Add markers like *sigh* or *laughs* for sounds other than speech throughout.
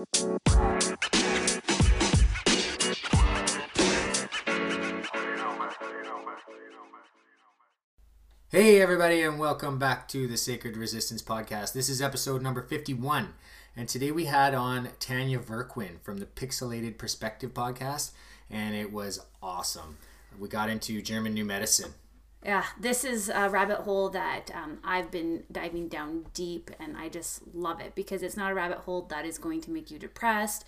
Hey, everybody, and welcome back to the Sacred Resistance Podcast. This is episode number 51. And today we had on Tanya Verquin from the Pixelated Perspective podcast, and it was awesome. We got into German New Medicine. Yeah, this is a rabbit hole that um, I've been diving down deep, and I just love it because it's not a rabbit hole that is going to make you depressed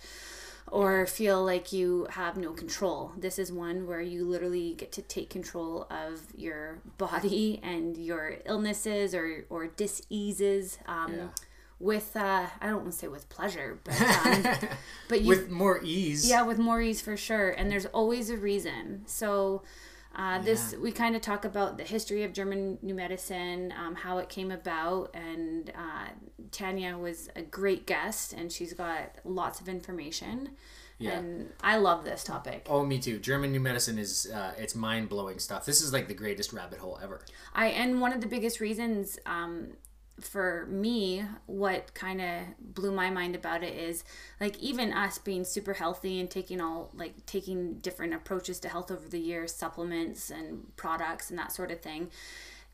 or feel like you have no control. This is one where you literally get to take control of your body *laughs* and your illnesses or, or diseases. Um, Yeah. With uh, I don't want to say with pleasure, *laughs* but um, but you With more ease. yeah, with more ease for sure. And there's always a reason. So, uh, this we kind of talk about the history of German New Medicine, um, how it came about, and uh, Tanya was a great guest, and she's got lots of information. Yeah. And I love this topic. Oh, me too. German New Medicine is uh, it's mind blowing stuff. This is like the greatest rabbit hole ever. I and one of the biggest reasons um, for me, what kind of blew my mind about it is like even us being super healthy and taking all like taking different approaches to health over the years, supplements and products and that sort of thing.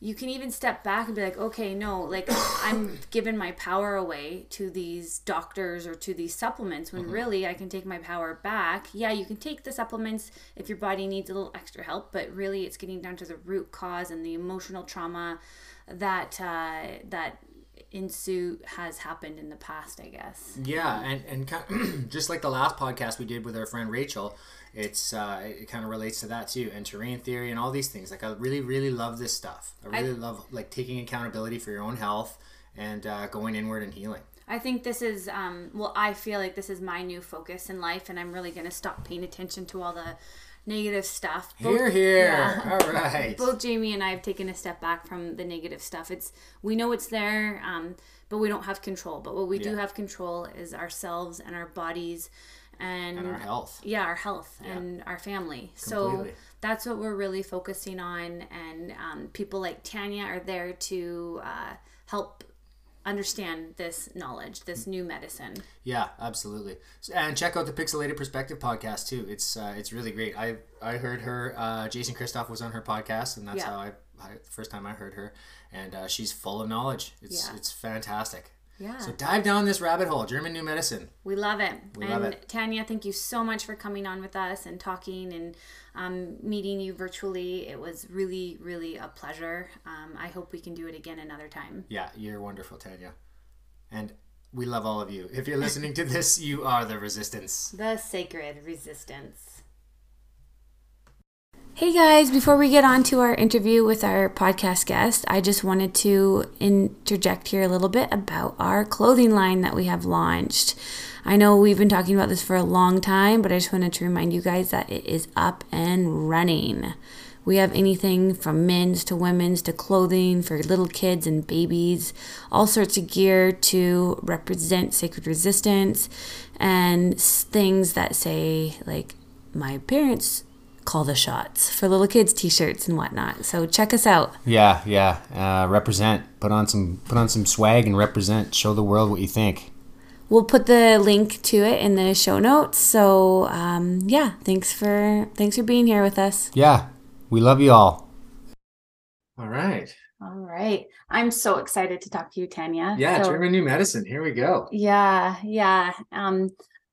You can even step back and be like, okay, no, like *coughs* I'm giving my power away to these doctors or to these supplements when mm-hmm. really I can take my power back. Yeah, you can take the supplements if your body needs a little extra help, but really it's getting down to the root cause and the emotional trauma that uh, that ensue has happened in the past, I guess. Yeah, and and *clears throat* just like the last podcast we did with our friend Rachel, it's uh, it kind of relates to that too, and terrain theory and all these things. Like I really, really love this stuff. I really love like taking accountability for your own health and uh, going inward and healing. I think this is, um, well, I feel like this is my new focus in life, and I'm really going to stop paying attention to all the negative stuff. Both- Here, here. yeah. *laughs* All right. Both Jamie and I have taken a step back from the negative stuff. It's we know it's there, um, but we don't have control. But what we do have control is ourselves and our bodies, and, And our health. yeah our health and our family so that's what we're really focusing on and um, people like tanya are there to uh, help understand this knowledge this new medicine Yeah, absolutely. And check out the Pixelated Perspective podcast too. It's uh, it's really great. I I heard her. Uh, Jason Christoff was on her podcast, and that's Yeah. how I, I first time I heard her. And uh, she's full of knowledge. It's Yeah. it's fantastic. Yeah So dive down this rabbit hole. German New Medicine. we love it We and love it. tanya thank you so much for coming on with us and talking and um, meeting you virtually it was really really a pleasure um, i hope we can do it again another time Yeah, you're wonderful, Tanya. And we love all of you. If you're listening to this, you are the resistance. The Sacred Resistance. Hey guys, before we get on to our interview with our podcast guest, I just wanted to interject here a little bit about our clothing line that we have launched. I know we've been talking about this for a long time, but I just wanted to remind you guys that it is up and running. We have anything from men's to women's to clothing for little kids and babies, all sorts of gear to represent sacred resistance, and things that say, like, my parents call the shots for little kids t-shirts and whatnot. So check us out. Yeah, yeah. Uh, represent. Put on some put on some swag and represent. Show the world what you think. We'll put the link to it in the show notes. So um, yeah, thanks for thanks for being here with us. Yeah. We love you all. All right. All right, I'm so excited to talk to you, Tanya. Yeah, So- German New Medicine. Here we go. Yeah, yeah. Um,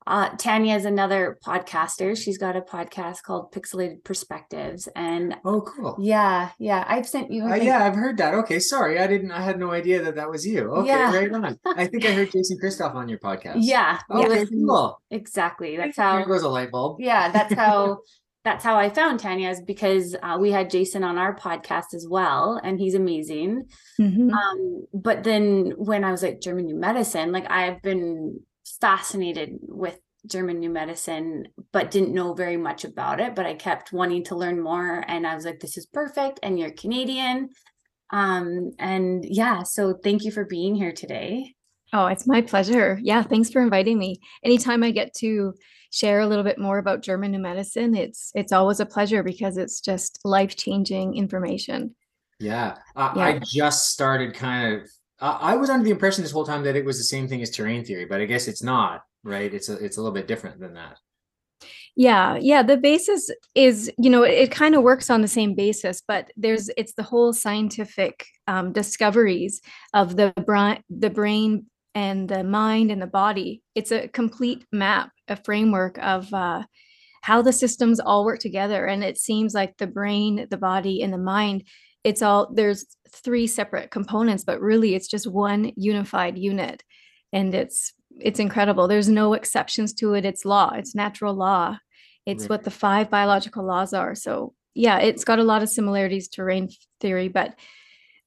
uh, Tanya is another podcaster. She's got a podcast called Pixelated Perspectives, and Oh, cool. yeah, yeah. I've sent you. I Uh, yeah, I've heard that. Okay, sorry, I didn't. I had no idea that that was you. Okay, Yeah. right on. I think I heard *laughs* Jason Christoff on your podcast. yeah. we Okay, listen- cool. Exactly. That's how. There how. goes a light bulb. Yeah, that's *laughs* how. that's how I found Tanya is because uh, we had Jason on our podcast as well, and he's amazing. Mhm. Um, but then when I was at German New Medicine, like I've been fascinated with German New Medicine, but didn't know very much about it. But I kept wanting to learn more, and I was like, "This is perfect." And you're Canadian, um, and yeah. So thank you for being here today. Oh, it's my pleasure. Yeah, thanks for inviting me. Anytime I get to share a little bit more about German New Medicine, it's it's always a pleasure because it's just life-changing information. Yeah, uh, I just started kind of. I was under the impression this whole time that it was the same thing as terrain theory, but I guess it's not. right? It's a it's a little bit different than that. Yeah, yeah. The basis is, you know, it, it kind of works on the same basis, but there's it's the whole scientific um, discoveries of the brain, the brain and the mind and the body. It's a complete map, a framework of uh, how the systems all work together. And it seems like the brain, the body, and the mind. It's all there's three separate components, but really it's just one unified unit, and it's it's incredible. There's no exceptions to it. It's law. It's natural law it's right. what the five biological laws are. So yeah, it's got a lot of similarities to terrain theory, but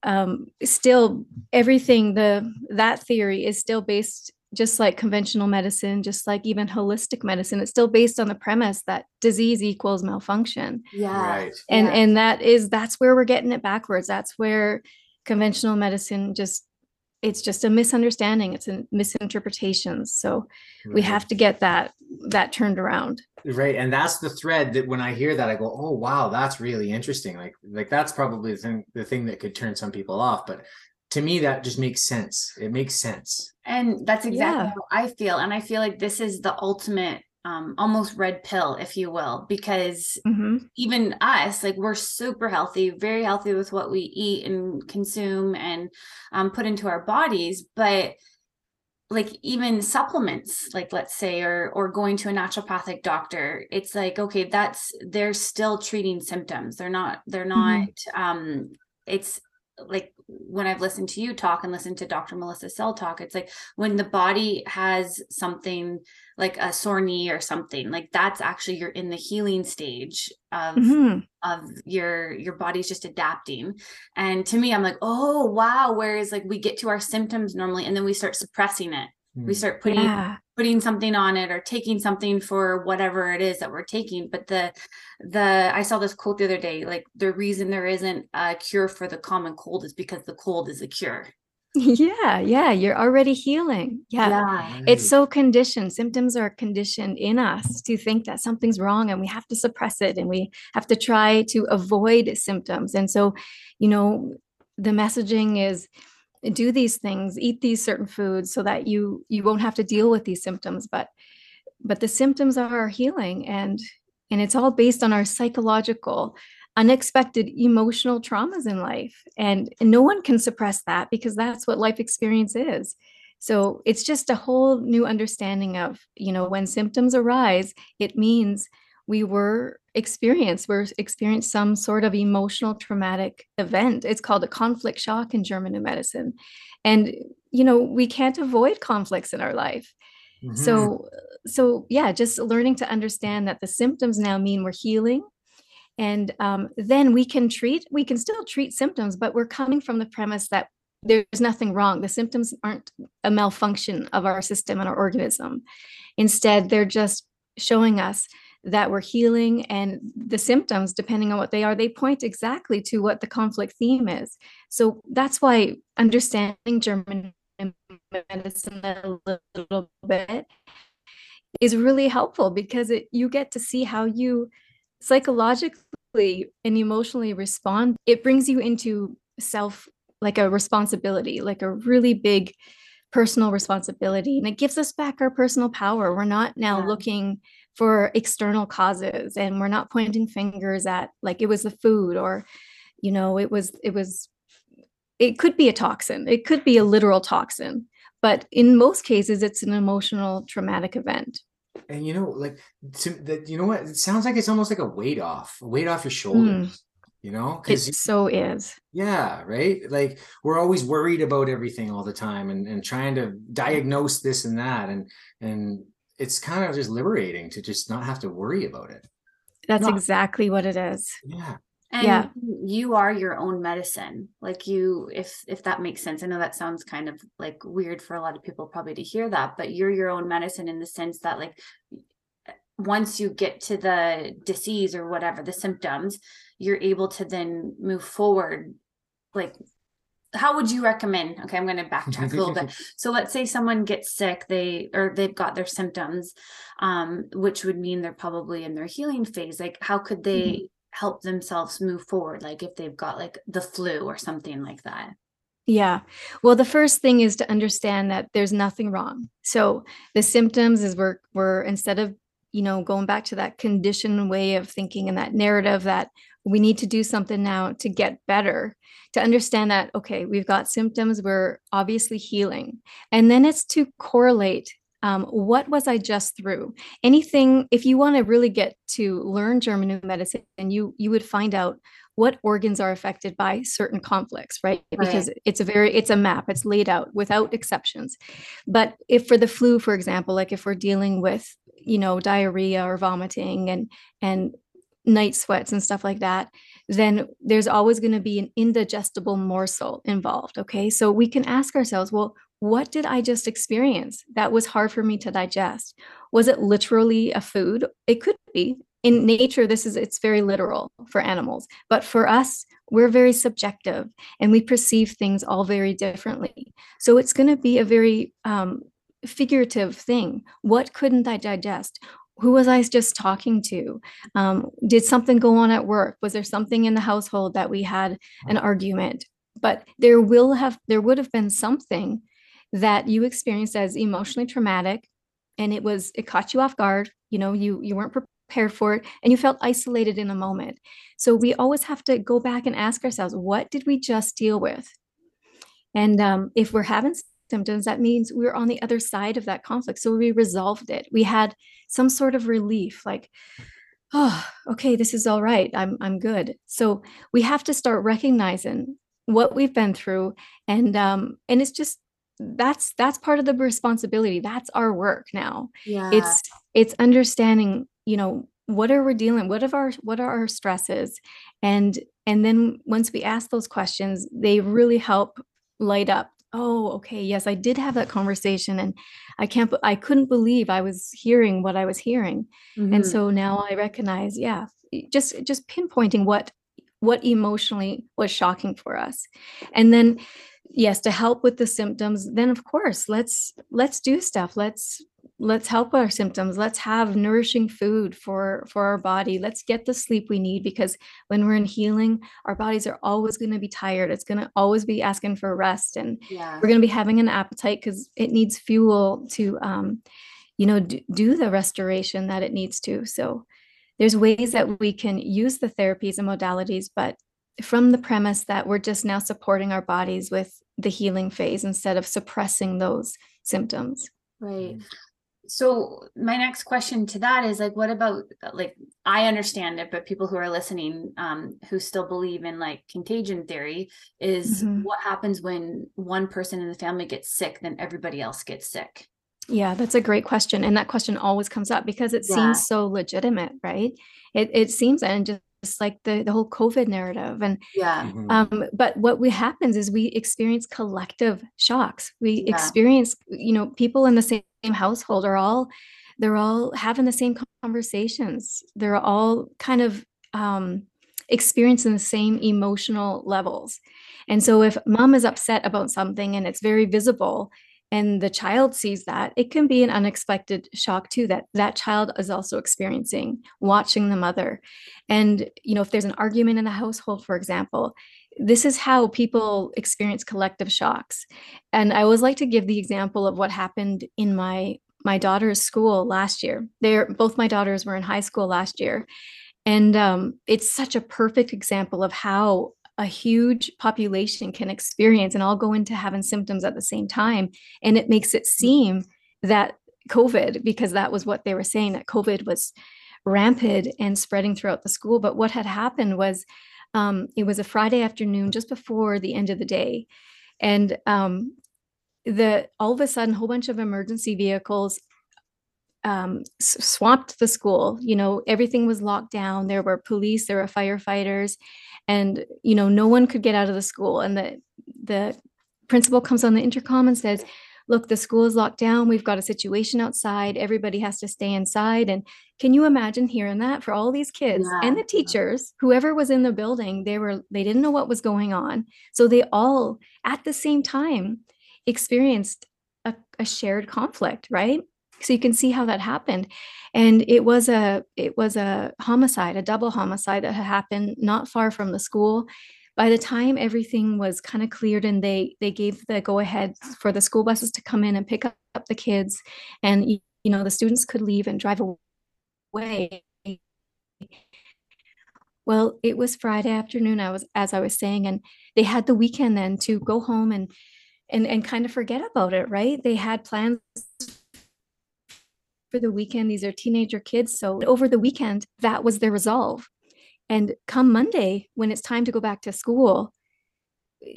um, still everything the that theory is still based just like conventional medicine, just like even holistic medicine, it's still based on the premise that disease equals malfunction. Yeah. Right. And yeah. and that is that's where we're getting it backwards. That's where conventional medicine just it's just a misunderstanding. It's a misinterpretations. So right. we mm-hmm. have to get that that turned around right and that's the thread that when i hear that i go oh wow that's really interesting like like that's probably the thing the thing that could turn some people off but to me that just makes sense it makes sense and that's exactly yeah. how i feel and i feel like this is the ultimate um almost red pill if you will because mm-hmm. even us like we're super healthy very healthy with what we eat and consume and um, put into our bodies but like even supplements like let's say or or going to a naturopathic doctor it's like okay that's they're still treating symptoms they're not they're not mm-hmm. um it's like when I've listened to you talk and listened to Dr. Melissa Sell talk, it's like when the body has something like a sore knee or something, like that's actually you're in the healing stage of mm-hmm. of your your body's just adapting. And to me, I'm like, oh wow. Whereas like we get to our symptoms normally and then we start suppressing it we hmm. start putting yeah. Putting something on it or taking something for whatever it is that we're taking but the the i saw this quote the other day like the reason there isn't a cure for the common cold is because the cold is a cure. Yeah yeah you're already healing. Yeah, yeah. it's so conditioned. Symptoms are conditioned in us to think that something's wrong and we have to suppress it and we have to try to avoid symptoms. And so you know the messaging is do these things eat these certain foods so that you you won't have to deal with these symptoms but but the symptoms are healing and and it's all based on our psychological unexpected emotional traumas in life. And, and no one can suppress that because that's what life experience is. So it's just a whole new understanding of you know when symptoms arise it means we were experienced we're experienced some sort of emotional traumatic event. It's called a conflict shock in german new medicine. And you know we can't avoid conflicts in our life. Mm-hmm. so so yeah just learning to understand that the symptoms now mean we're healing. And um, then we can treat we can still treat symptoms but we're coming from the premise that there's nothing wrong. The symptoms aren't a malfunction of our system and our organism. Instead they're just showing us that we're healing and the symptoms depending on what they are they point exactly to what the conflict theme is. So that's why understanding german medicine a little bit is really helpful because it, you get to see how you psychologically and emotionally respond. It brings you into self like a responsibility like a really big personal responsibility and it gives us back our personal power. We're not now yeah. looking for external causes and we're not pointing fingers at like it was the food or you know it was it was it could be a toxin. It could be a literal toxin. But in most cases it's an emotional traumatic event. And you know like to, that you know what? It sounds like it's almost like a weight off a weight off your shoulders mm. you know? Because it so is. Yeah right? Like we're always worried about everything all the time and, and trying to diagnose this and that and and it's kind of just liberating to just not have to worry about it. That's not, exactly what it is. Yeah. And yeah. you are your own medicine. Like you, if if that makes sense. I know that sounds kind of like weird for a lot of people probably to hear that, but you're your own medicine in the sense that like once you get to the disease or whatever the symptoms, you're able to then move forward like how would you recommend okay i'm going to backtrack a little bit *laughs* so let's say someone gets sick they or they've got their symptoms um which would mean they're probably in their healing phase like how could they mm-hmm. help themselves move forward like if they've got like the flu or something like that Yeah. Well, the first thing is to understand that there's nothing wrong. So the symptoms is we're we're instead of, you know, going back to that conditioned way of thinking and that narrative that we need to do something now to get better, to understand that, okay, we've got symptoms, we're obviously healing. And then it's to correlate um, what was I just through? Anything, if you want to really get to learn German Medicine, and you you would find out what organs are affected by certain conflicts, right? right? Because it's a very it's a map, it's laid out without exceptions. But if for the flu, for example, like if we're dealing with you know diarrhea or vomiting and and night sweats and stuff like that, then there's always going to be an indigestible morsel involved. Okay. So we can ask ourselves, well, what did I just experience that was hard for me to digest? Was it literally a food? It could be. In nature, this is it's very literal for animals, but for us, we're very subjective and we perceive things all very differently. So it's going to be a very um, figurative thing. What couldn't I digest? Who was I just talking to? Um, did something go on at work? Was there something in the household that we had an argument? But there will have there would have been something that you experienced as emotionally traumatic and it was it caught you off guard you know you you weren't prepared for it and you felt isolated in a moment so we always have to go back and ask ourselves what did we just deal with and um, if we're having symptoms that means we're on the other side of that conflict so we resolved it. We had some sort of relief like oh okay this is all right. I'm i'm good. So we have to start recognizing what we've been through and um and it's just that's that's part of the responsibility. That's our work now. Yeah it's it's understanding you know what are we dealing what of our what are our stresses? And and then once we ask those questions they really help light up oh okay yes i did have that conversation and i can't i couldn't believe i was hearing what i was hearing mm-hmm. and so now i recognize yeah just just pinpointing what what emotionally was shocking for us and then yes to help with the symptoms then of course let's let's do stuff let's let's help our symptoms let's have nourishing food for for our body let's get the sleep we need because when we're in healing our bodies are always going to be tired it's going to always be asking for rest and yeah. we're going to be having an appetite because it needs fuel to um you know do, do the restoration that it needs to so there's ways that we can use the therapies and modalities but from the premise that we're just now supporting our bodies with the healing phase instead of suppressing those symptoms. Right. So my next question to that is like, what about like I understand it, but people who are listening, um, who still believe in like contagion theory, is mm-hmm. what happens when one person in the family gets sick, then everybody else gets sick. Yeah, that's a great question, and that question always comes up because it yeah. seems so legitimate, right? It it seems and just just like the, the whole COVID narrative. And yeah. Mm-hmm. Um, but what we happens is we experience collective shocks. We yeah. experience, you know, people in the same household are all they're all having the same conversations. They're all kind of um, experiencing the same emotional levels. And so if mom is upset about something and it's very visible, and the child sees that it can be an unexpected shock too that that child is also experiencing watching the mother. And you know if there's an argument in the household for example this is how people experience collective shocks. And i always like to give the example of what happened in my my daughter's school last year. They're both my daughters were in high school last year. And um, it's such a perfect example of how a huge population can experience and all go into having symptoms at the same time. And it makes it seem that COVID, because that was what they were saying, that COVID was rampant and spreading throughout the school. But what had happened was um, it was a Friday afternoon just before the end of the day. And um, the all of a sudden, a whole bunch of emergency vehicles um, swamped the school. You know, everything was locked down. There were police, there were firefighters, and you know no one could get out of the school and the the principal comes on the intercom and says look the school is locked down we've got a situation outside everybody has to stay inside and can you imagine hearing that for all these kids yeah. and the teachers whoever was in the building they were they didn't know what was going on so they all at the same time experienced a, a shared conflict right so you can see how that happened. And it was a it was a homicide a double homicide that had happened not far from the school. By the time everything was kind of cleared and they they gave the go ahead for the school buses to come in and pick up, the kids and you know the students could leave and drive away. Well it was friday afternoon i was as i was saying and they had the weekend then to go home and and and kind of forget about it right? They had plans for the weekend these are teenager kids so over the weekend that was their resolve. And come monday when it's time to go back to school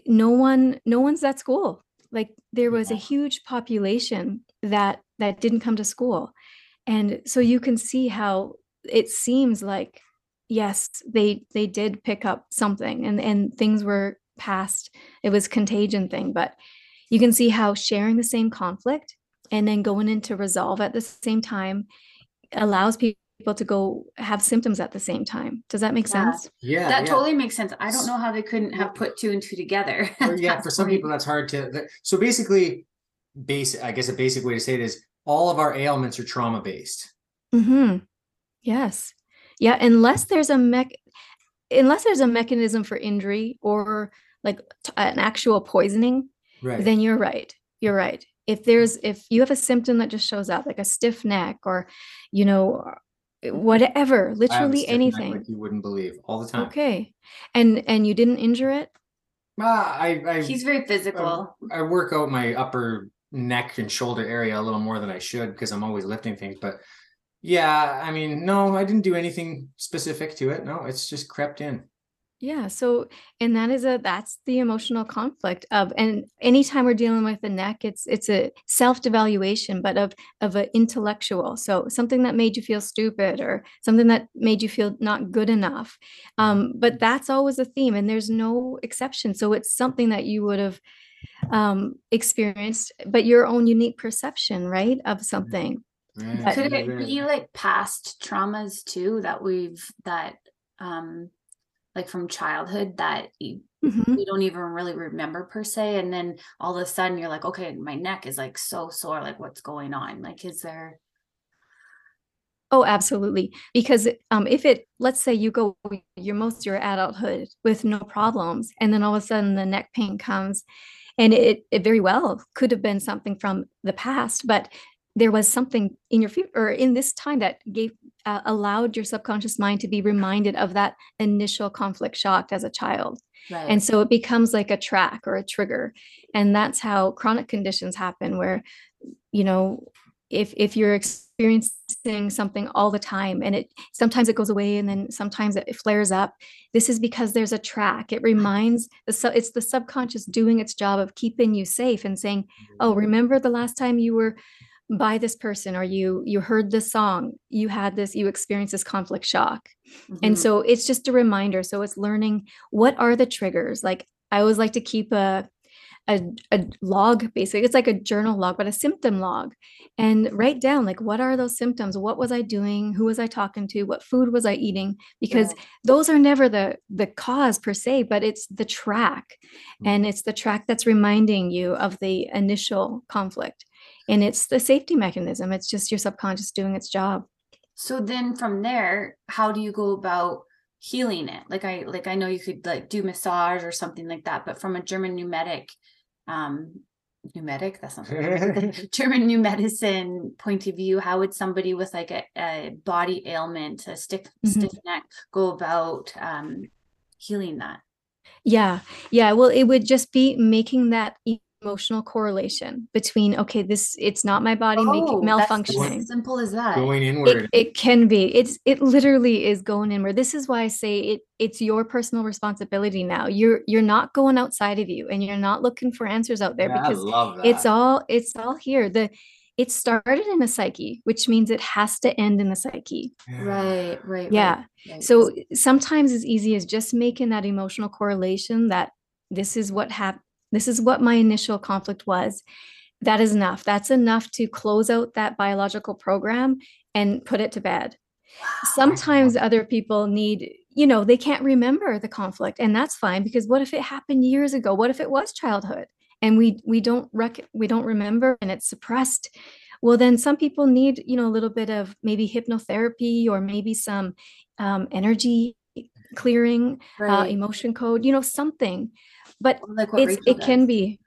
no one no one's at school. Like there was a huge population that that didn't come to school. And so you can see how it seems like yes they they did pick up something and and things were past it was contagion thing but you can see how sharing the same conflict and then going into resolve at the same time allows people to go have symptoms at the same time. Does that make Yeah. sense? Yeah, that yeah. totally makes sense. I don't know how they couldn't have put two and two together. *laughs* Yeah, for some people that's hard to. that- So basically, base. I guess a basic way to say it is all of our ailments are trauma based. Mm-hmm. Yes. Yeah. Unless there's a mech, unless there's a mechanism for injury or like t- an actual poisoning, Right. then you're right. You're right. If there's if you have a symptom that just shows up like a stiff neck or, you know, whatever, I have a literally stiff neck anything. like you wouldn't believe all the time. Okay. And and you didn't injure it? Ah, I I, He's very physical. I work out my upper neck and shoulder area a little more than I should because I'm always lifting things. But yeah, I mean, no, I didn't do anything specific to it. No, it's just crept in. Yeah, so and that is a that's the emotional conflict of and anytime we're dealing with the neck, it's it's a self-devaluation, but of of an intellectual. So something that made you feel stupid or something that made you feel not good enough. Um, but that's always a theme, and there's no exception. So it's something that you would have um experienced, but your own unique perception, right, of something. Right, But- Could right, it be like past traumas too that we've that um like from childhood that y- Mhm. we don't even really remember per se and then all of a sudden you're like okay my neck is like so sore like what's going on like is there Oh, absolutely. Because um, if it, let's say you go your most your adulthood with no problems, and then all of a sudden the neck pain comes, and it it very well could have been something from the past, but there was something in your future or in this time that gave uh, allowed your subconscious mind to be reminded of that initial conflict shock as a child. right And so it becomes like a track or a trigger. And that's how chronic conditions happen where, you know, if if you're experiencing something all the time and it sometimes it goes away and then sometimes it flares up, this is because there's a track. It reminds the so it's the subconscious doing its job of keeping you safe and saying, "Oh, remember the last time you were by this person or you you heard this song, you had this you experienced this conflict shock." And Mhm. so it's just a reminder. So it's learning what are the triggers. Like I always like to keep a a, a log basically. It's like a journal log, but a symptom log. And write down like what are those symptoms? What was I doing? Who was I talking to? What food was I eating? Because Right. those are never the the cause per se, but it's the track. And it's the track that's reminding you of the initial conflict. And it's the safety mechanism. It's just your subconscious doing its job. so then from there how do you go about healing it like i like i know you could like do massage or something like that but from a german pneumatic um pneumatic that's not *laughs* *laughs* german new medicine point of view how would somebody with like a, a body ailment a stiff Mhm. stiff neck go about um healing that Yeah, yeah. Well, it would just be making that emotional correlation between, okay, this it's not my body making Oh, that's malfunctioning. as simple as that Going It, inward. it can be. It's it literally is going inward. This is why I say it it's your personal responsibility now. You're you're not going outside of you and you're not looking for answers out there Yeah, because it's all it's all here. The it started in the psyche, which means it has to end in the psyche. right right right, Yeah. right. So sometimes as easy as just making that emotional correlation that this is what happened, this is what my initial conflict was. That is enough. That's enough to close out that biological program and put it to bed. Sometimes other people need, you know, they can't remember the conflict and that's fine because what if it happened years ago? What if it was childhood and we we don't rec- we don't remember and it's suppressed? Well, then some people need, you know, a little bit of maybe hypnotherapy or maybe some um, energy clearing uh, right. uh, emotion code you know something but like it's it does. can be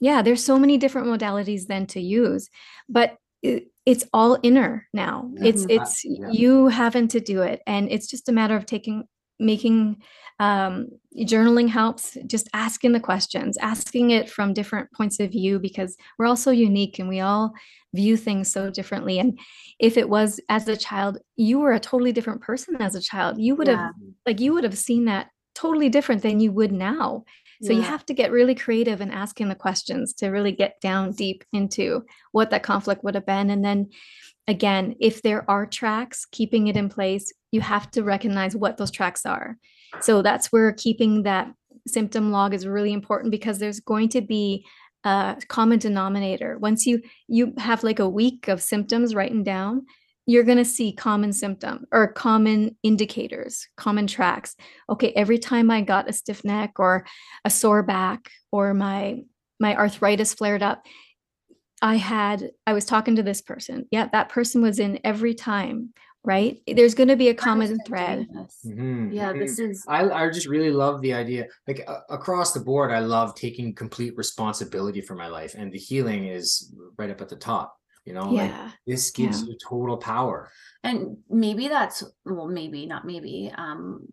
yeah there's so many different modalities then to use but it, it's all inner now it's mm-hmm. it's yeah. you having to do it and it's just a matter of taking making um, journaling helps just asking the questions asking it from different points of view because we're all so unique and we all view things so differently and if it was as a child you were a totally different person as a child you would yeah. have like you would have seen that totally different than you would now so yeah. you have to get really creative and asking the questions to really get down deep into what that conflict would have been and then again if there are tracks keeping it in place you have to recognize what those tracks are so that's where keeping that symptom log is really important because there's going to be a common denominator. Once you you have like a week of symptoms written down, you're going to see common symptom or common indicators, common tracks. Okay, every time I got a stiff neck or a sore back or my my arthritis flared up, I had I was talking to this person. Yeah, that person was in every time right? There's going to be a common thread. Mm-hmm. Yeah, mm-hmm. this is. I I just really love the idea. Like uh, across the board, I love taking complete responsibility for my life, and the healing is right up at the top. You know, yeah. Like, this gives yeah. you total power. And maybe that's well, maybe not maybe. Um,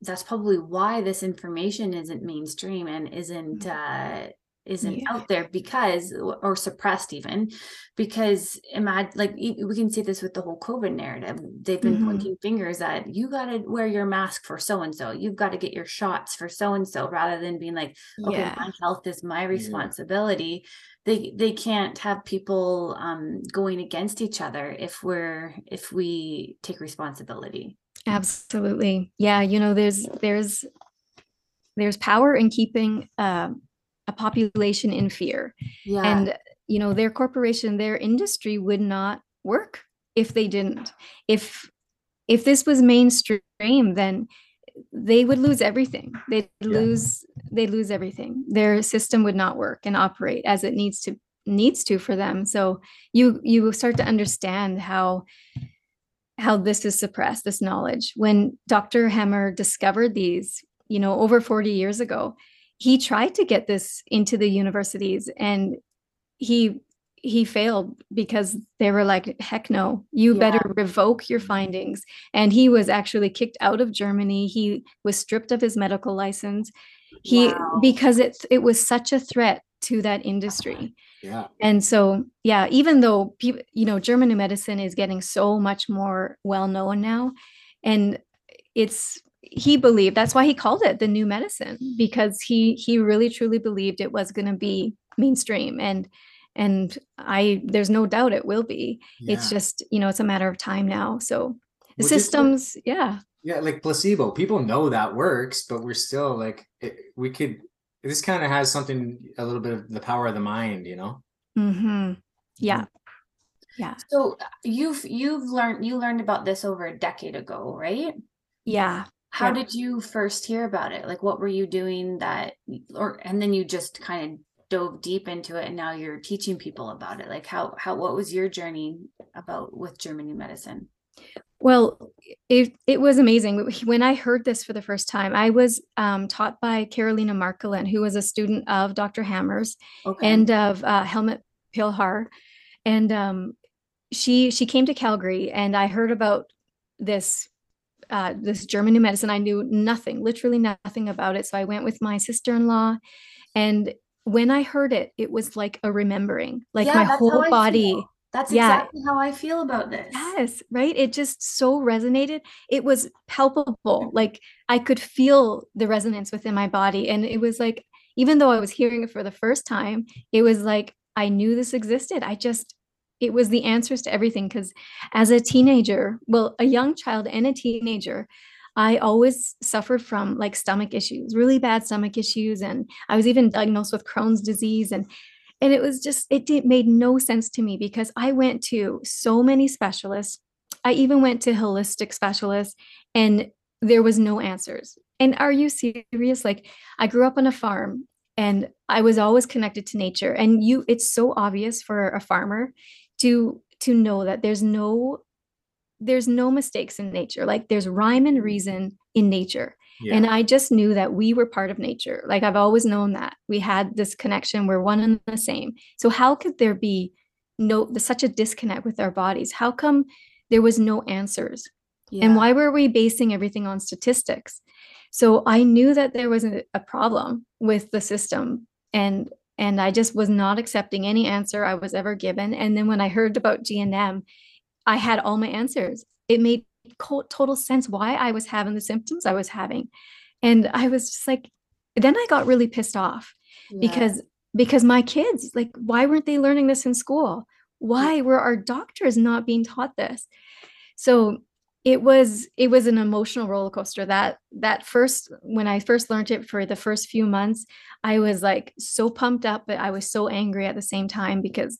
that's probably why this information isn't mainstream and isn't mm-hmm. uh isn't yeah. out there because or suppressed even because imagine like we can see this with the whole covid narrative they've been mm-hmm. pointing fingers at you got to wear your mask for so and so you've got to get your shots for so and so rather than being like okay yeah. my health is my responsibility yeah. they they can't have people um going against each other if we're if we take responsibility absolutely yeah you know there's there's there's power in keeping um a population in fear. Yeah. And you know, their corporation, their industry would not work if they didn't. If if this was mainstream, then they would lose everything. They'd yeah. lose they'd lose everything. Their system would not work and operate as it needs to needs to for them. So you you start to understand how how this is suppressed, this knowledge. When Dr. Hamer discovered these, you know, over 40 years ago, he tried to get this into the universities and he he failed because they were like heck no you yeah. better revoke your findings. And he was actually kicked out of germany. He was stripped of his medical license. He wow. because it it was such a threat to that industry. Yeah. And so yeah even though people you know german medicine is getting so much more well known now and it's he believed that's why he called it the new medicine because he he really truly believed it was going to be mainstream and and i there's no doubt it will be. Yeah. it's just you know it's a matter of time now so the systems yeah. Yeah like placebo people know that works but we're still like it, we could this kind of has something a little bit of the power of the mind you know? Mm-hmm. yeah. Yeah. So you've you've learned you learned about this over a decade ago right? Yeah how yeah. did you first hear about it? Like what were you doing that or and then you just kind of dove deep into it and now you're teaching people about it. Like how how what was your journey about with german medicine? Well it, it was amazing. When i heard this for the first time i was um, taught by caroline markolin who was a student of dr hamers okay. and of uh, helmut pilhar and um, she she came to calgary and i heard about this uh, this German new medicine. I knew nothing, literally nothing about it. So I went with my sister in law. And when I heard it, it was like a remembering, like yeah, my whole body. That's exactly yeah. how I feel about this. Yes, right. It just so resonated. It was palpable. Like I could feel the resonance within my body. And it was like, even though I was hearing it for the first time, it was like I knew this existed. I just it was the answers to everything because as a teenager well a young child and a teenager i always suffered from like stomach issues really bad stomach issues and i was even diagnosed with crohn's disease and and it was just it did, made no sense to me because i went to so many specialists. I even went to holistic specialists and there was no answers. And are you serious? Like i grew up on a farm and i was always connected to nature and you it's so obvious for a farmer to to know that there's no there's no mistakes in nature like there's rhyme and mm. reason in nature. Yeah. And I just knew that we were part of nature. Like I've always known that we had this connection. We're one and the same. So how could there be no such a disconnect with our bodies? How come there was no answers? Yeah. And why were we basing everything on statistics? So I knew that there was a, a problem with the system and and I just was not accepting any answer I was ever given. And then when I heard about GNM, I had all my answers. It made total sense why I was having the symptoms I was having. And I was just like, then I got really pissed off yeah. because because my kids like why weren't they learning this in school mm. why were our doctors not being taught this so it was it was an emotional roller coaster that that first when i first learned it for the first few months i was like so pumped up but i was so angry at the same time because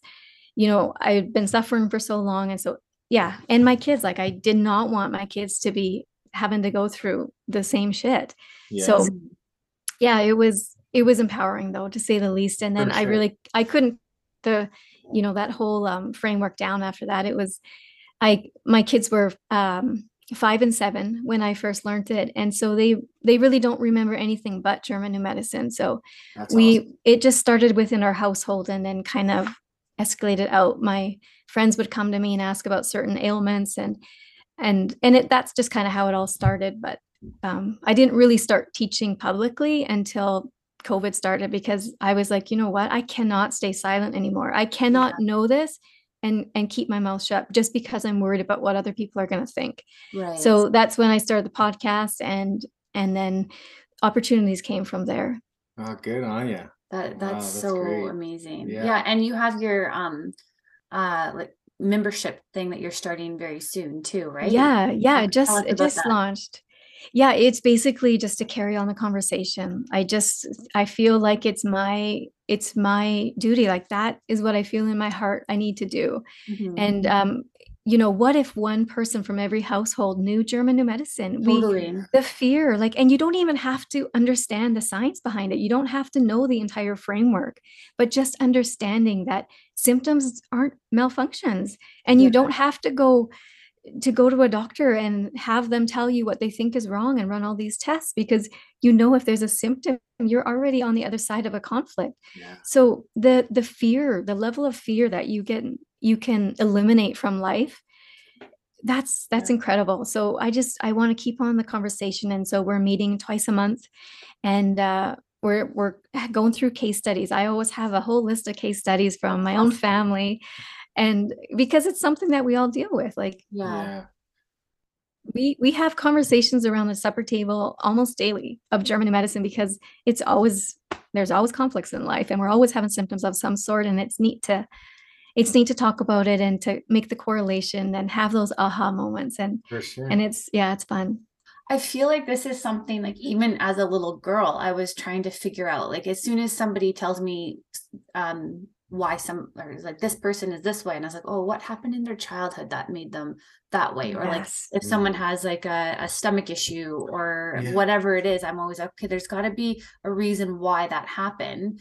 you know i had been suffering for so long and so yeah and my kids like i did not want my kids to be having to go through the same shit yes. so yeah it was it was empowering though to say the least and then sure. i really i couldn't the you know that whole um, framework down after that it was i my kids were um, five and seven when i first learned it. And so they they really don't remember anything but german new medicine. So That's we awesome. it just started within our household and then kind of escalated out. My friends would come to me and ask about certain ailments and and and it that's just kind of how it all started. But um, i didn't really start teaching publicly until covid started because i was like you know what? I cannot stay silent anymore. I cannot yeah. know this and and keep my mouth shut just because i'm worried about what other people are going to think right so that's when i started the podcast and and then opportunities came from there oh good on you that that's, wow, that's so great. amazing yeah. yeah and you have your um uh like membership thing that you're starting very soon too, right? Yeah, yeah, just it just that. launched. Yeah, it's basically just to carry on the conversation. I just I feel like it's my it's my duty like that is what I feel in my heart I need to do. Mm-hmm. And um you know, what if one person from every household knew German New Medicine? Totally. We, the fear, like, and you don't even have to understand the science behind it. You don't have to know the entire framework, but just understanding that symptoms aren't malfunctions and yeah. you don't have to go to go to a doctor and have them tell you what they think is wrong and run all these tests because you know if there's a symptom you're already on the other side of a conflict. Yeah. so the the fear the level of fear that you get you can eliminate from life that's that's yeah. incredible. So i just i want to keep on the conversation. And so we're meeting twice a month and uh we're we're going through case studies. I always have a whole list of case studies from my own family and because it's something that we all deal with like yeah. We we have conversations around the supper table almost daily of german medicine because it's always there's always conflicts in life and we're always having symptoms of some sort and it's neat to it's neat to talk about it and to make the correlation and have those aha moments and sure. and it's yeah it's fun. I feel like this is something like even as a little girl, I was trying to figure out like as soon as somebody tells me um why some or like this person is this way and i was like oh what happened in their childhood that made them that way or yes. like if someone has like a, a stomach issue or yeah. whatever it is i'm always okay there's got to be a reason why that happened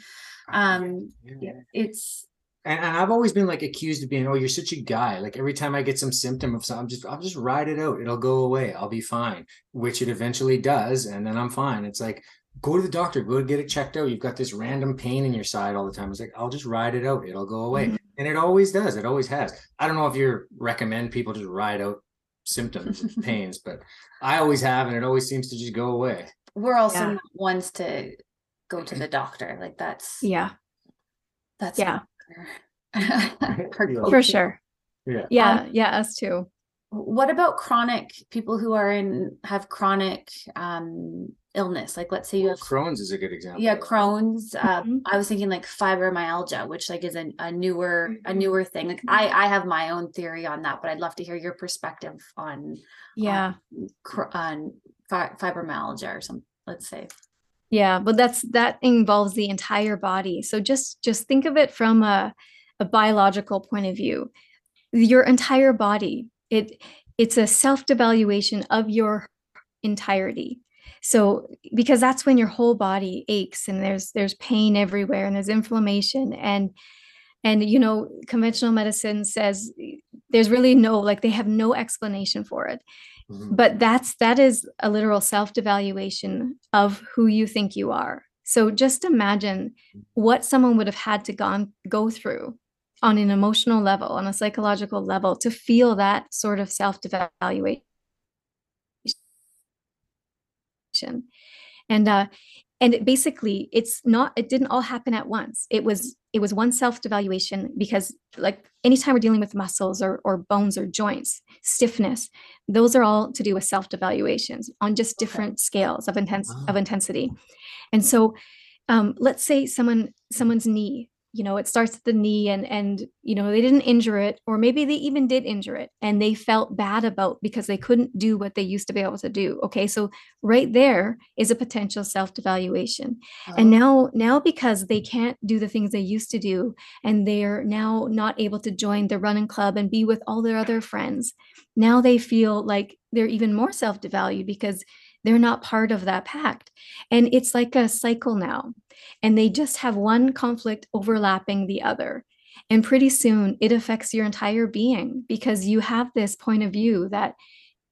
um yeah. it's and, and, I've always been like accused of being, oh, you're such a guy. Like every time I get some symptom of something, I'm just, I'll just ride it out. It'll go away. I'll be fine, which it eventually does. And then I'm fine. It's like, go to the doctor, go to get it checked out. You've got this random pain in your side all the time. It's like, I'll just ride it out. It'll go away. Mm-hmm. And it always does. It always has. I don't know if you recommend people just ride out symptoms *laughs* and pains, but I always have, and it always seems to just go away. We're also yeah. ones to go to the doctor. Like that's yeah. That's yeah. *laughs* For sure. Yeah. Yeah. Um, yeah. Us too. What about chronic people who are in have chronic um illness? Like let's say you have crohn's is a good example. Yeah crohn's uh, mm-hmm. i was thinking like fibromyalgia which like is a, a newer a mm-hmm. newer thing. Like i i have my own theory on that but i'd love to hear your perspective on yeah. on, on fi- fibromyalgia or something let's say. Yeah but that's that involves the entire body. So just just think of it from a, a biological point of view. Your entire body it it's a self-devaluation of your entirety so because that's when your whole body aches and there's there's pain everywhere and there's inflammation and and you know conventional medicine says there's really no like they have no explanation for it Mm-hmm. But that's that is a literal self-devaluation of who you think you are. So just imagine what someone would have had to gone go through on an emotional level, on a psychological level, to feel that sort of self-devaluation. And uh, and it basically it's not it didn't all happen at once it was it was one self-devaluation because like anytime we're dealing with muscles or, or bones or joints stiffness those are all to do with self-devaluations on just different okay. scales of intense wow. of intensity and so um, let's say someone someone's knee you know it starts at the knee and and you know they didn't injure it or maybe they even did injure it and they felt bad about because they couldn't do what they used to be able to do okay so right there is a potential self-devaluation oh. and now now because they can't do the things they used to do and they're now not able to join the running club and be with all their other friends now they feel like they're even more self-devalued because they're not part of that pact and it's like a cycle now and they just have one conflict overlapping the other. And pretty soon it affects your entire being because you have this point of view that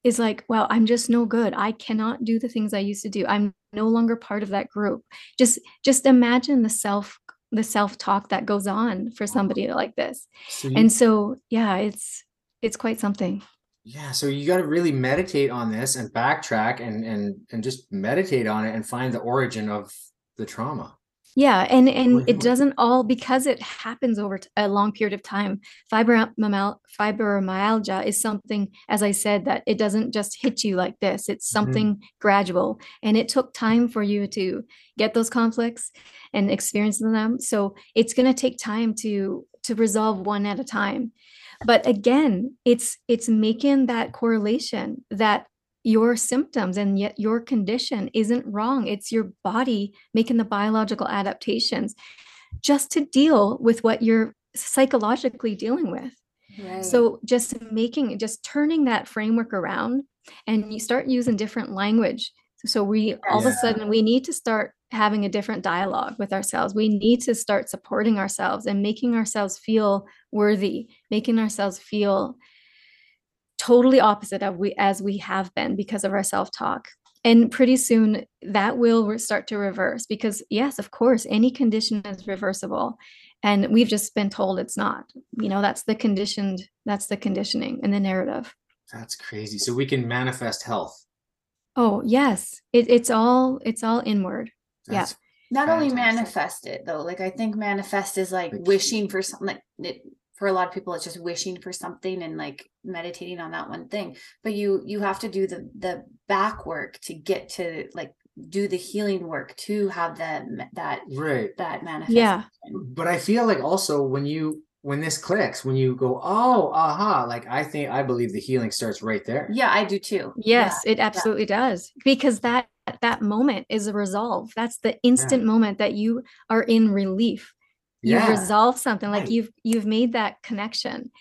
is like, well, I'm just no good. I cannot do the things I used to do. I'm no longer part of that group. Just just imagine the self the self-talk that goes on for somebody like this. So you, and so yeah, it's it's quite something. Yeah, so you got to really meditate on this and backtrack and and and just meditate on it and find the origin of the trauma yeah and and it doesn't all because it happens over a long period of time fibromyalgia is something as i said that it doesn't just hit you like this it's mm-hmm. something mm-hmm. gradual and it took time for you to get those conflicts and experience them so it's going to take time to to resolve one at a time but again it's it's making that correlation that your symptoms and yet your condition isn't wrong. It's your body making the biological adaptations just to deal with what you're psychologically dealing with. Right. So just making just turning that framework around and you start using different language. So we all yeah. of a sudden we need to start having a different dialogue with ourselves. We need to start supporting ourselves and making ourselves feel worthy, making ourselves feel totally opposite of we as we have been because of our self-talk. And pretty soon that will start to reverse because yes of course any condition is reversible and we've just been told it's not. You know that's the conditioned that's the conditioning and the narrative. That's crazy. So we can manifest health oh yes. It, it's all it's all inward. That's yeah not fantastic. only manifest it though like i think manifest is like wishing for something like it, for a lot of people it's just wishing for something and like meditating on that one thing. But you you have to do the the back work to get to like do the healing work to have that that right. that manifest yeah but i feel like also when you when this clicks when you go oh aha like i think i believe the healing starts right there yeah i do too yes yeah. it absolutely yeah. does because that that moment is a resolve that's the instant yeah. moment that you are in relief you've yeah. resolved something like right. you've you've made that connection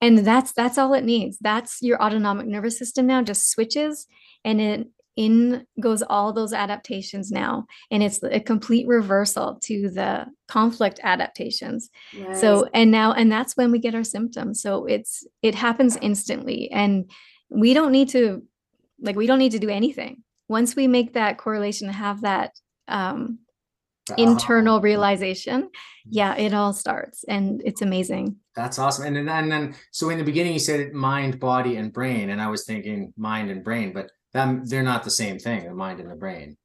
and that's that's all it needs that's your autonomic nervous system now just switches and it in goes all those adaptations now and it's a complete reversal to the conflict adaptations. Yes. so and now and that's when we get our symptoms. So it's it happens instantly and we don't need to like we don't need to do anything. Once we make that correlation have that um internal realization yeah it all starts and it's amazing. That's awesome and then and then so in the beginning you said mind body and brain and i was thinking mind and brain but them they're not the same thing the mind and the brain.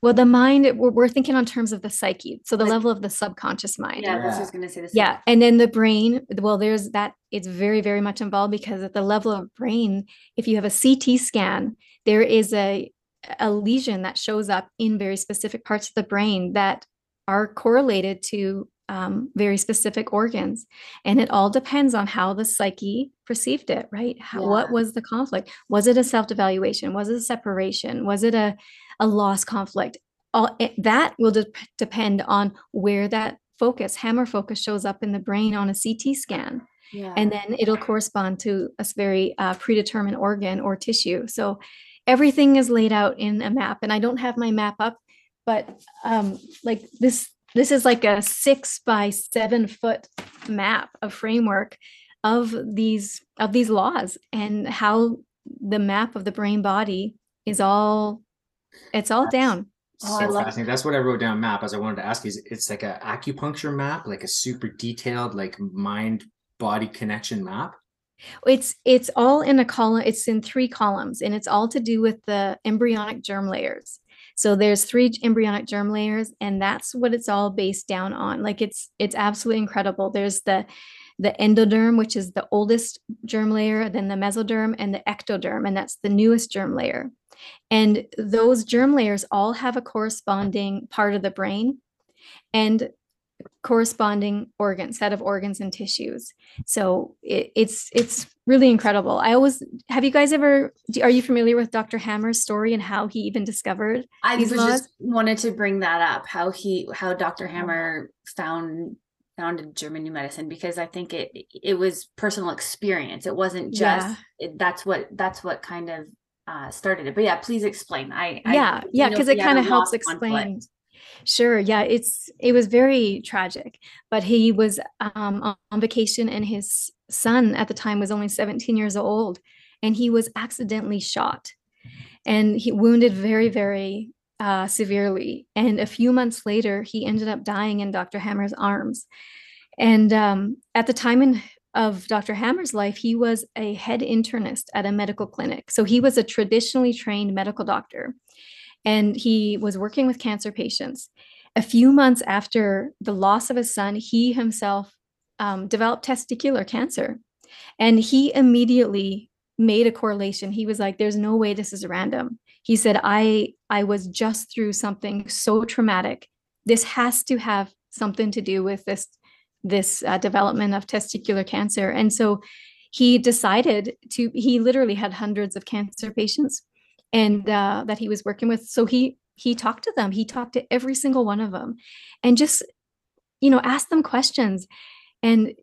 Well the mind we're, we're thinking on terms of the psyche so the like, level of the subconscious mind. Yeah, yeah. i was going to say the yeah and then the brain well there's that it's very very much involved because at the level of brain if you have a ct scan there is a a lesion that shows up in very specific parts of the brain that are correlated to um, very specific organs. And it all depends on how the psyche perceived it, right? How, yeah. What was the conflict? Was it a self devaluation? Was it a separation? Was it a, a loss conflict? All it, that will de- depend on where that focus, Hamer focus, shows up in the brain on a CT scan. Yeah. And then it'll correspond to a very uh, predetermined organ or tissue. So everything is laid out in a map and i don't have my map up but um like this this is like a six by seven foot map of framework of these of these laws and how the map of the brain body is all it's all down so fascinating. That's what I wrote down map as I wanted to ask you. Is it's like a acupuncture map, like a super detailed, like mind body connection map? It's it's all in a column. It's in three columns, and it's all to do with the embryonic germ layers. So there's three embryonic germ layers, and that's what it's all based down on. Like it's it's absolutely incredible. There's the the endoderm, which is the oldest germ layer, then the mesoderm and the ectoderm, and that's the newest germ layer. And those germ layers all have a corresponding part of the brain and corresponding organ set of organs and tissues so it, it's it's really incredible i always have you guys ever are you familiar with dr hamer's story and how he even discovered i was just wanted to bring that up how he how dr hamer found founded german new medicine because i think it it was personal experience it wasn't just yeah. it, that's what that's what kind of uh, started it. But yeah, please explain. I yeah I, yeah because it kind of helps explain. Conflict. Sure. Yeah, it's it was very tragic, but he was um, on vacation and his son at the time was only 17 years old, and he was accidentally shot, and he wounded very very uh, severely. And a few months later, he ended up dying in Dr. Hamer's arms. And um, at the time in of Dr. Hamer's life, he was a head internist at a medical clinic. So he was a traditionally trained medical doctor and he was working with cancer patients. A few months after the loss of his son, he himself um, developed testicular cancer. And he immediately made a correlation. He was like, there's no way this is random. He said, I, I was just through something so traumatic. This has to have something to do with this this uh, development of testicular cancer. And so he decided to, he literally had hundreds of cancer patients and uh, that he was working with. So he, he talked to them, he talked to every single one of them and just, you know, asked them questions. And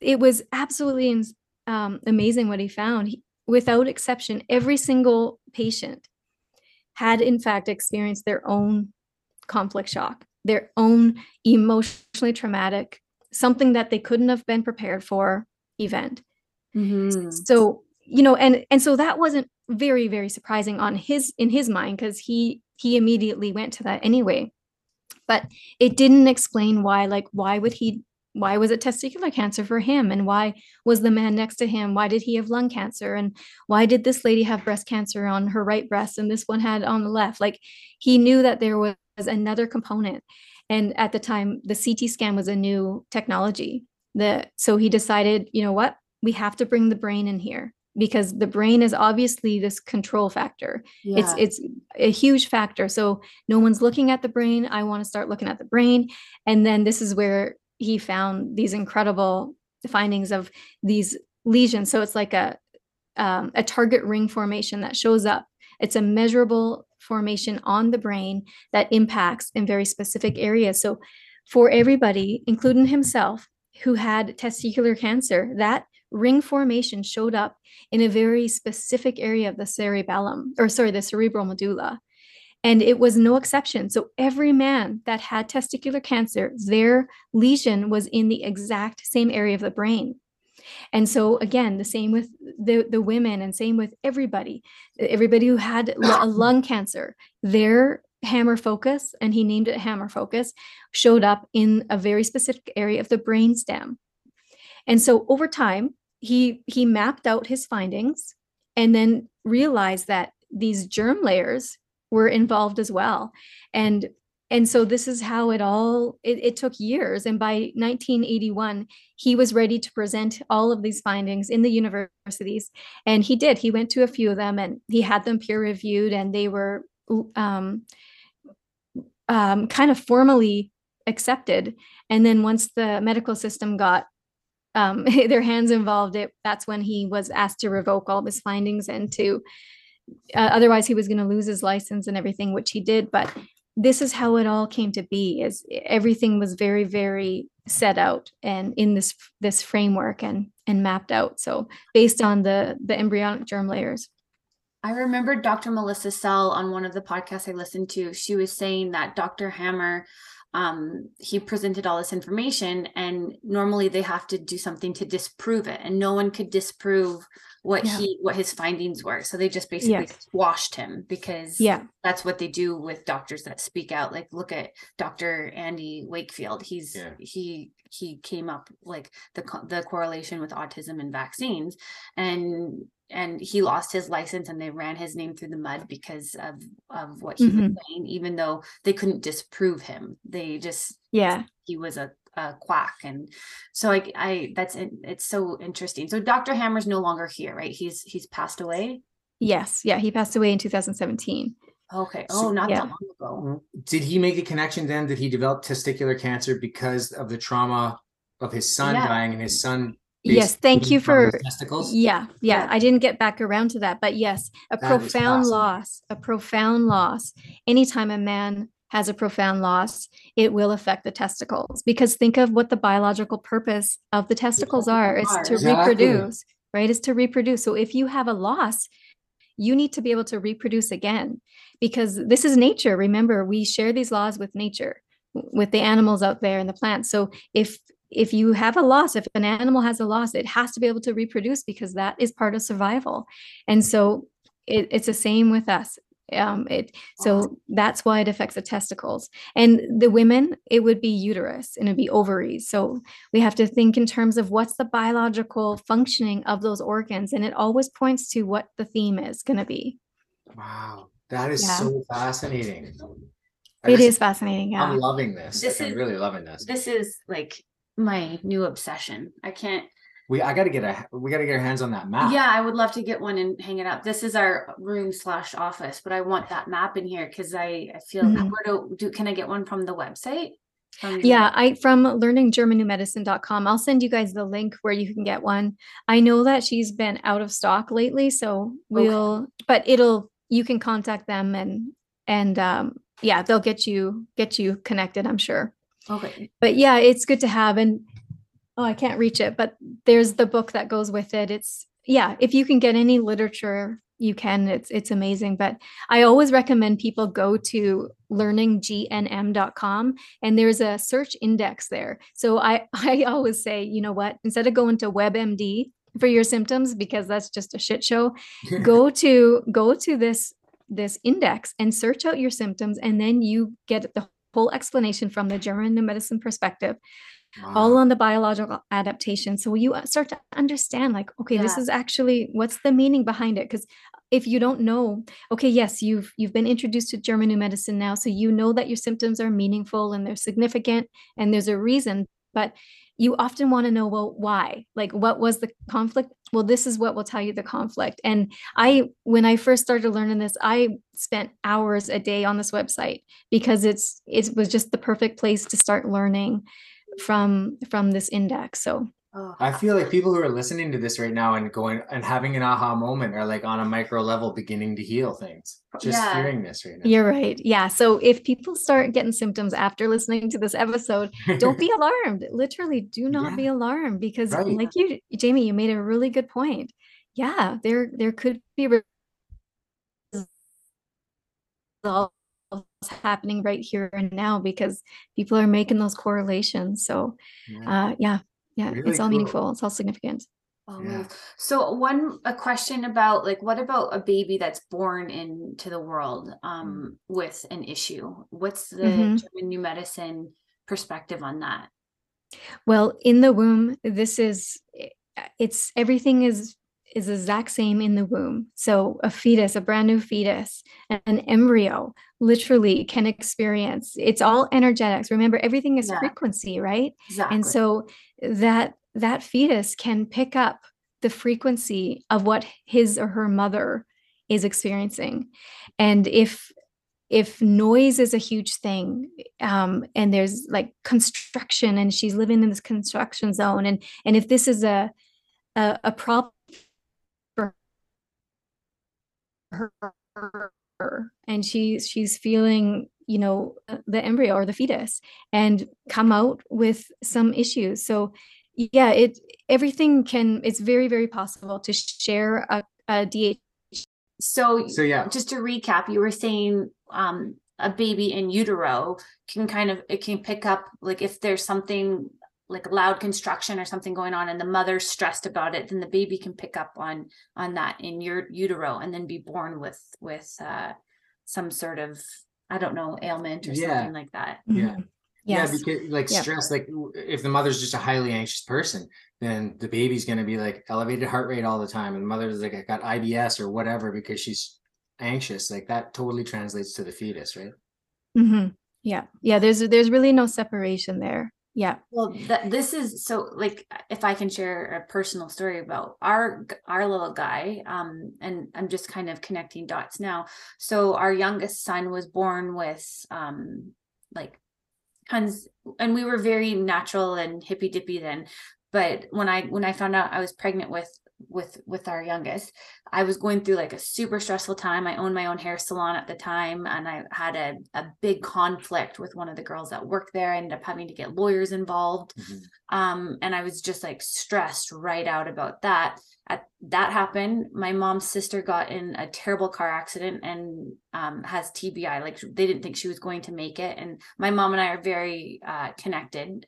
it was absolutely um, amazing what he found. He, without exception, every single patient had in fact experienced their own conflict shock, their own emotionally traumatic something that they couldn't have been prepared for event. Mm-hmm. So, you know, and and so that wasn't very very surprising on his in his mind because he he immediately went to that anyway. But it didn't explain why like why would he why was it testicular cancer for him? And why was the man next to him? Why did he have lung cancer? And why did this lady have breast cancer on her right breast and this one had on the left? Like he knew that there was another component. And at the time, the CT scan was a new technology. The, so he decided, you know what, we have to bring the brain in here because the brain is obviously this control factor. Yeah. It's it's a huge factor. So no one's looking at the brain. I want to start looking at the brain. And then this is where he found these incredible findings of these lesions. So it's like a um, a target ring formation that shows up. It's a measurable formation on the brain that impacts in very specific areas. So, for everybody, including himself, who had testicular cancer, that ring formation showed up in a very specific area of the cerebellum, or sorry, the cerebral medulla. And it was no exception. So every man that had testicular cancer, their lesion was in the exact same area of the brain. And so again, the same with the, the women and same with everybody, everybody who had a *coughs* lung cancer, their Hamer focus, and he named it Hamer focus, showed up in a very specific area of the brain stem. And so over time, he he mapped out his findings and then realized that these germ layers were involved as well. And and so this is how it all it, it, took years. And by 1981 he was ready to present all of these findings in the universities. And he did. He went to a few of them and he had them peer reviewed and they were um, um, kind of formally accepted. And then once the medical system got um, *laughs* their hands involved it that's when he was asked to revoke all of his findings and to uh, otherwise he was going to lose his license and everything which he did but this is how it all came to be is everything was very very set out and in this this framework and and mapped out so based on the the embryonic germ layers. I remember dr melissa sell on one of the podcasts i listened to. She was saying that dr hamer um, he presented all this information and normally they have to do something to disprove it and no one could disprove what Yeah. he what his findings were so they just basically Yes. squashed him because Yeah. that's what they do with doctors that speak out like look at dr andy wakefield he's Yeah. he he came up like the the correlation with autism and vaccines and and he lost his license and they ran his name through the mud because of of what he was Mhm. saying even though they couldn't disprove him they just Yeah. he was a, a quack and so I, I that's in, it's so interesting so dr hamer's no longer here right he's he's passed away Yes. Yeah. He passed away in 2017. Okay oh, So- oh not Yeah. that long ago Did he make a connection then that he developed testicular cancer because of the trauma of his son Yeah. dying and his son? Yes. Thank you for testicles. Yeah, yeah, Yeah. I didn't get back around to that, but yes, a That is profound loss, a profound loss. Anytime a man has a profound loss, it will affect the testicles because think of what the biological purpose of the testicles are is to Exactly. reproduce, right? Is to reproduce. So if you have a loss, you need to be able to reproduce again because this is nature. Remember, we share these laws with nature, with the animals out there and the plants. So if if you have a loss, if an animal has a loss, it has to be able to reproduce because that is part of survival. And so it, it's the same with us. Um, it so that's why it affects the testicles. And the women, it would be uterus and it'd be ovaries. So we have to think in terms of what's the biological functioning of those organs, and it always points to what the theme is going to be. Wow, that is Yeah. so fascinating. I It just- is fascinating. Yeah. I'm loving this. This Like, I'm is- really loving this. this is like my new obsession i can't We I got to get a we got to get our hands on that map. yeah i would love to get one and hang it up this is our room slash office but i want that map in here because i i feel Mhm. where do, do can i get one from the website From the- Yeah, I from learninggermannewmedicine.com. I'll send you guys the link where you can get one. I know that she's been out of stock lately, so we'll but it'll you can contact them and and um yeah, they'll get you get you connected, I'm sure. okay But yeah, it's good to have and oh, I can't reach it, but there's the book that goes with it. It's yeah, if you can get any literature, you can. It's it's amazing, but I always recommend people go to learninggnm.com and there's a search index there. So I *laughs* I always say, you know what, instead of going to WebMD for your symptoms because that's just a shit show, *laughs* go to go to this this index and search out your symptoms and then you get the whole explanation from the German New Medicine perspective all on the biological adaptation. So you uh, start to understand, like, okay, this is actually what's the meaning behind it? Because if you don't know, okay, yes, you've you've been introduced to German New Medicine now, so you know that your symptoms are meaningful and they're significant and there's a reason. But you often want to know, well, why? Like, what was the conflict? Well, this is what will tell you the conflict. And I, when I first started learning this, I spent hours a day on this website because it's it was just the perfect place to start learning from from this index so I feel like people who are listening to this right now and going and having an aha moment are like on a micro level beginning to heal things. Just Yeah. hearing this right now. you're right yeah so if people start getting symptoms after listening to this episode don't be *laughs* alarmed literally do not Yeah. be alarmed because Right. like you jamie you made a really good point yeah there there could be results happening right here and now because people are making those correlations so Yeah. uh yeah yeah Really it's all cool. meaningful it's all significant oh, Yeah. man. so one a question about like what about a baby that's born into the world um with an issue what's the Mhm. german new medicine perspective on that Well, in the womb, this is i- it's everything is is the exact same in the womb. So a fetus, a brand new fetus, an embryo literally can experience it's all energetics. Remember, everything is Yeah. frequency, right? exactly And so that that fetus can pick up the frequency of what his or her mother is experiencing. And if if noise is a huge thing um, and there's like construction and she's living in this construction zone and and if this is a a, a problem for her and she's she's feeling you know the embryo or the fetus and come out with some issues. So yeah it everything can it's very very possible to share a, a dh so So yeah, just to recap you were saying um a baby in utero can kind of it can pick up like if there's something like loud construction or something going on and the mother's stressed about it then the baby can pick up on on that in your utero and then be born with with uh some sort of i don't know ailment or yeah. something like that yeah mm-hmm. yes. yeah because like yep. stress like if the mother's just a highly anxious person then the baby's going to be like elevated heart rate all the time and the mother's like I got IBS or whatever because she's anxious like that totally translates to the fetus right mm-hmm. yeah yeah there's there's really no separation there yeah. Well th- this is so like if i can share a personal story about our our little guy um and i'm just kind of connecting dots now. So our youngest son was born with um like tons and we were very natural and hippy dippy then. But when i when i found out i was pregnant with with with our youngest. I was going through like a super stressful time. I owned my own hair salon at the time and i had a, a big conflict with one of the girls that worked there. I ended up having to get lawyers involved. Mm-hmm. um, and i was just like stressed right out about that. At, that happened my mom's sister got in a terrible car accident and um, has tbi like they didn't think she was going to make it. And my mom and i are very uh, connected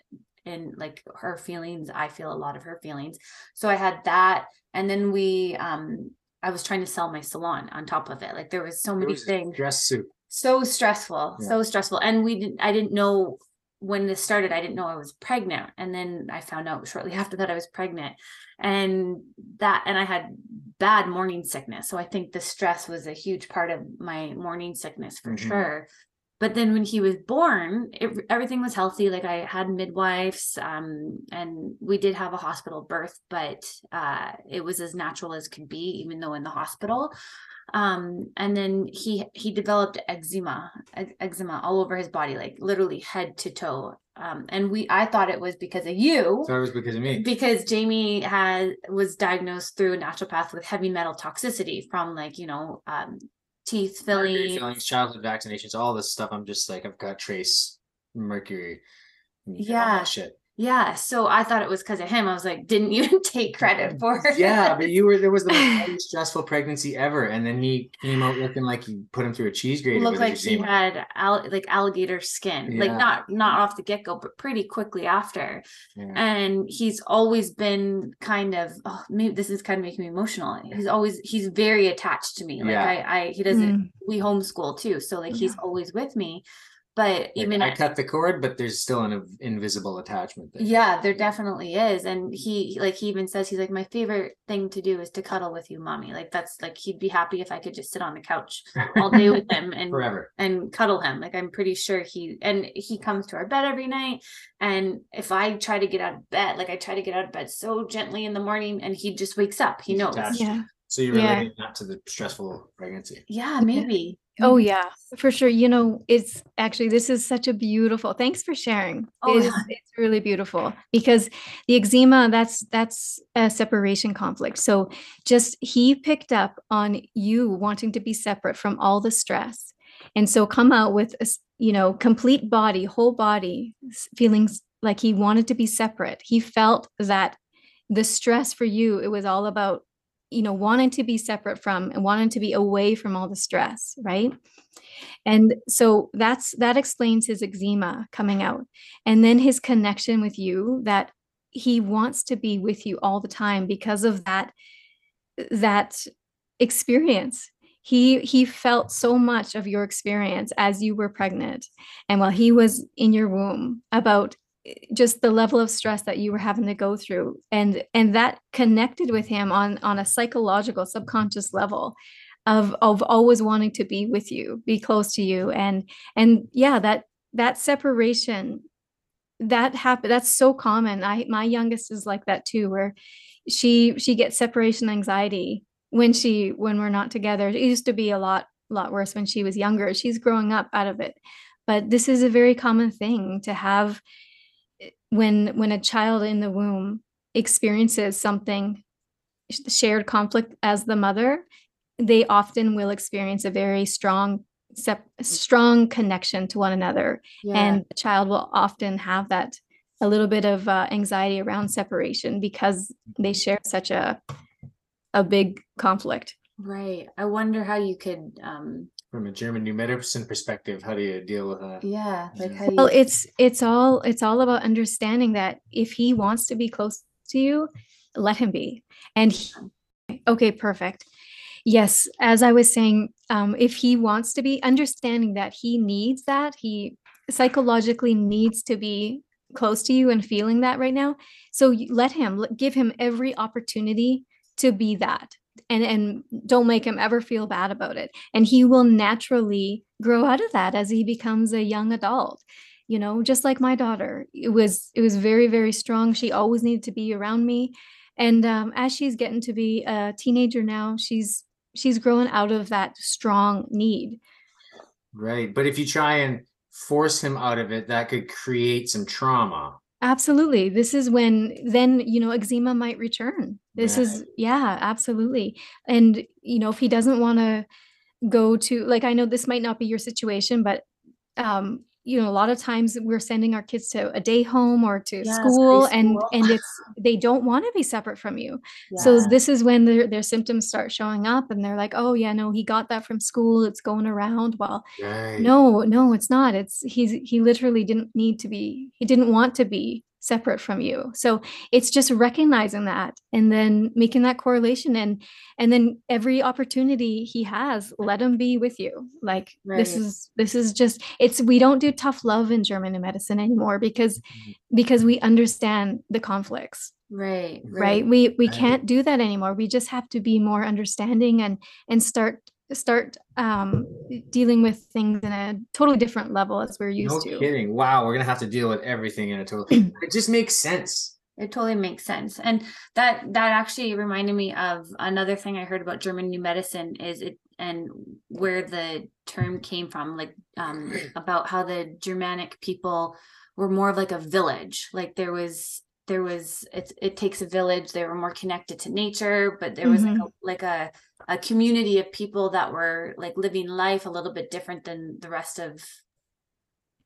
in like her feelings i feel a lot of her feelings. So i had that and then we um i was trying to sell my salon on top of it. Like there was so many was things. dress suit. So stressful yeah. so stressful. And we didn't i didn't know when this started i didn't know i was pregnant. And then i found out shortly *laughs* after that i was pregnant. And that and i had bad morning sickness. So i think the stress was a huge part of my morning sickness for mm-hmm. sure but then when he was born it, everything was healthy like i had midwives um, and we did have a hospital birth but uh, it was as natural as could be even though in the hospital um, and then he he developed eczema eczema all over his body like literally head to toe um, and we I thought it was because of you. So it was because of me. Because Jamie had was diagnosed through a naturopath with heavy metal toxicity from like, you know, um, teeth filling, fillings, childhood vaccinations, all this stuff. I'm just like I've got trace mercury. Yeah, shit. Yeah, so I thought it was because of him. I was like, didn't you *laughs* take credit for it? Yeah, but you were there was the *laughs* most stressful pregnancy ever, and then he came out looking like you put him through a cheese grater. Looked like he had al- like alligator skin, yeah. like not not off the get go, but pretty quickly after. Yeah. And he's always been kind of oh, maybe this is kind of making me emotional. He's always he's very attached to me. Like yeah. I, I he doesn't. Mm. We homeschool too, so like he's always with me but even I cut the cord, but there's still an invisible attachment. There. Yeah, there definitely is, and he like he even says he's like my favorite thing to do is to cuddle with you, mommy. Like that's like he'd be happy if I could just sit on the couch all day with him *laughs* and forever and cuddle him. Like I'm pretty sure he and he comes to our bed every night, and if I try to get out of bed, like I try to get out of bed so gently in the morning, and he just wakes up. He he's knows. Attached. Yeah. So you're related yeah. that to the stressful pregnancy? Yeah, maybe. Oh mm-hmm. yeah, for sure. You know, it's actually this is such a beautiful. Thanks for sharing. Oh, it's, yeah. it's really beautiful because the eczema that's that's a separation conflict. So just he picked up on you wanting to be separate from all the stress, and so come out with a you know complete body, whole body feelings like he wanted to be separate. He felt that the stress for you it was all about you know wanting to be separate from and wanting to be away from all the stress right? And so that's that explains his eczema coming out. And then his connection with you that he wants to be with you all the time because of that that experience. He he felt so much of your experience as you were pregnant and while he was in your womb about just the level of stress that you were having to go through. And and that connected with him on on a psychological subconscious level of of always wanting to be with you be close to you. And and yeah that that separation that happen that's so common. I my youngest is like that too where she she gets separation anxiety when she when we're not together. It used to be a lot lot worse when she was younger. She's growing up out of it. But this is a very common thing to have when when a child in the womb experiences something shared conflict as the mother they often will experience a very strong sep- strong connection to one another. Yeah. and the child will often have that a little bit of uh, anxiety around separation because they share such a a big conflict. Right. I wonder how you could um from a German new medicine perspective, how do you deal with that? Yeah, like how well it's it's all it's all about understanding that if he wants to be close to you let him be. And he, okay perfect. Yes as i was saying um, if he wants to be understanding that he needs that he psychologically needs to be close to you and feeling that right now. So let him give him every opportunity to be that and and don't make him ever feel bad about it. And he will naturally grow out of that as he becomes a young adult. You know just like my daughter it was it was very very strong. She always needed to be around me. And um, as she's getting to be a teenager now she's she's growing out of that strong need. Right. But if you try and force him out of it, that could create some trauma. Absolutely. This is when then you know eczema might return. This is yeah absolutely. And you know if he doesn't want to go to like i know this might not be your situation but um you know a lot of times we're sending our kids to a day home or to Yes, school and and it's they don't want to be separate from you. So this is when their, their symptoms start showing up and they're like oh yeah no he got that from school it's going around. Well Right. no no it's not. It's he's he literally didn't need to be he didn't want to be separate from you. So it's just recognizing that and then making that correlation and and then every opportunity he has let him be with you. Like this is this is just it's we don't do tough love in german medicine anymore because Mhm. because we understand the conflicts. Right, right? we we Right. can't do that anymore. We just have to be more understanding and and start start um dealing with things in a totally different level as we're used No to kidding. Wow, we're gonna have to deal with everything in a total. *clears throat* it just makes sense. It totally makes sense. And that that actually reminded me of another thing I heard about German new medicine is it and where the term came from, like um *clears throat* about how the Germanic people were more of like a village. Like there was there was it it takes a village, they were more connected to nature, but there was like mm-hmm. a like a a community of people that were like living life a little bit different than the rest of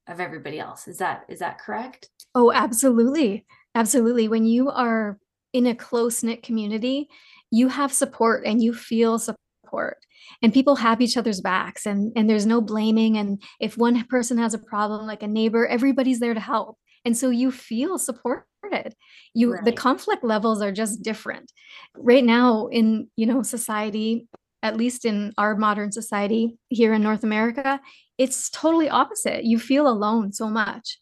of everybody else. Is that is that correct? oh absolutely absolutely when you are in a close knit community you have support and you feel support and people have each other's backs and and there's no blaming and if one person has a problem like a neighbor everybody's there to help and so you feel supported. You the conflict levels are just different. Right now in you know society at least in our modern society here in north america it's totally opposite. You feel alone so much.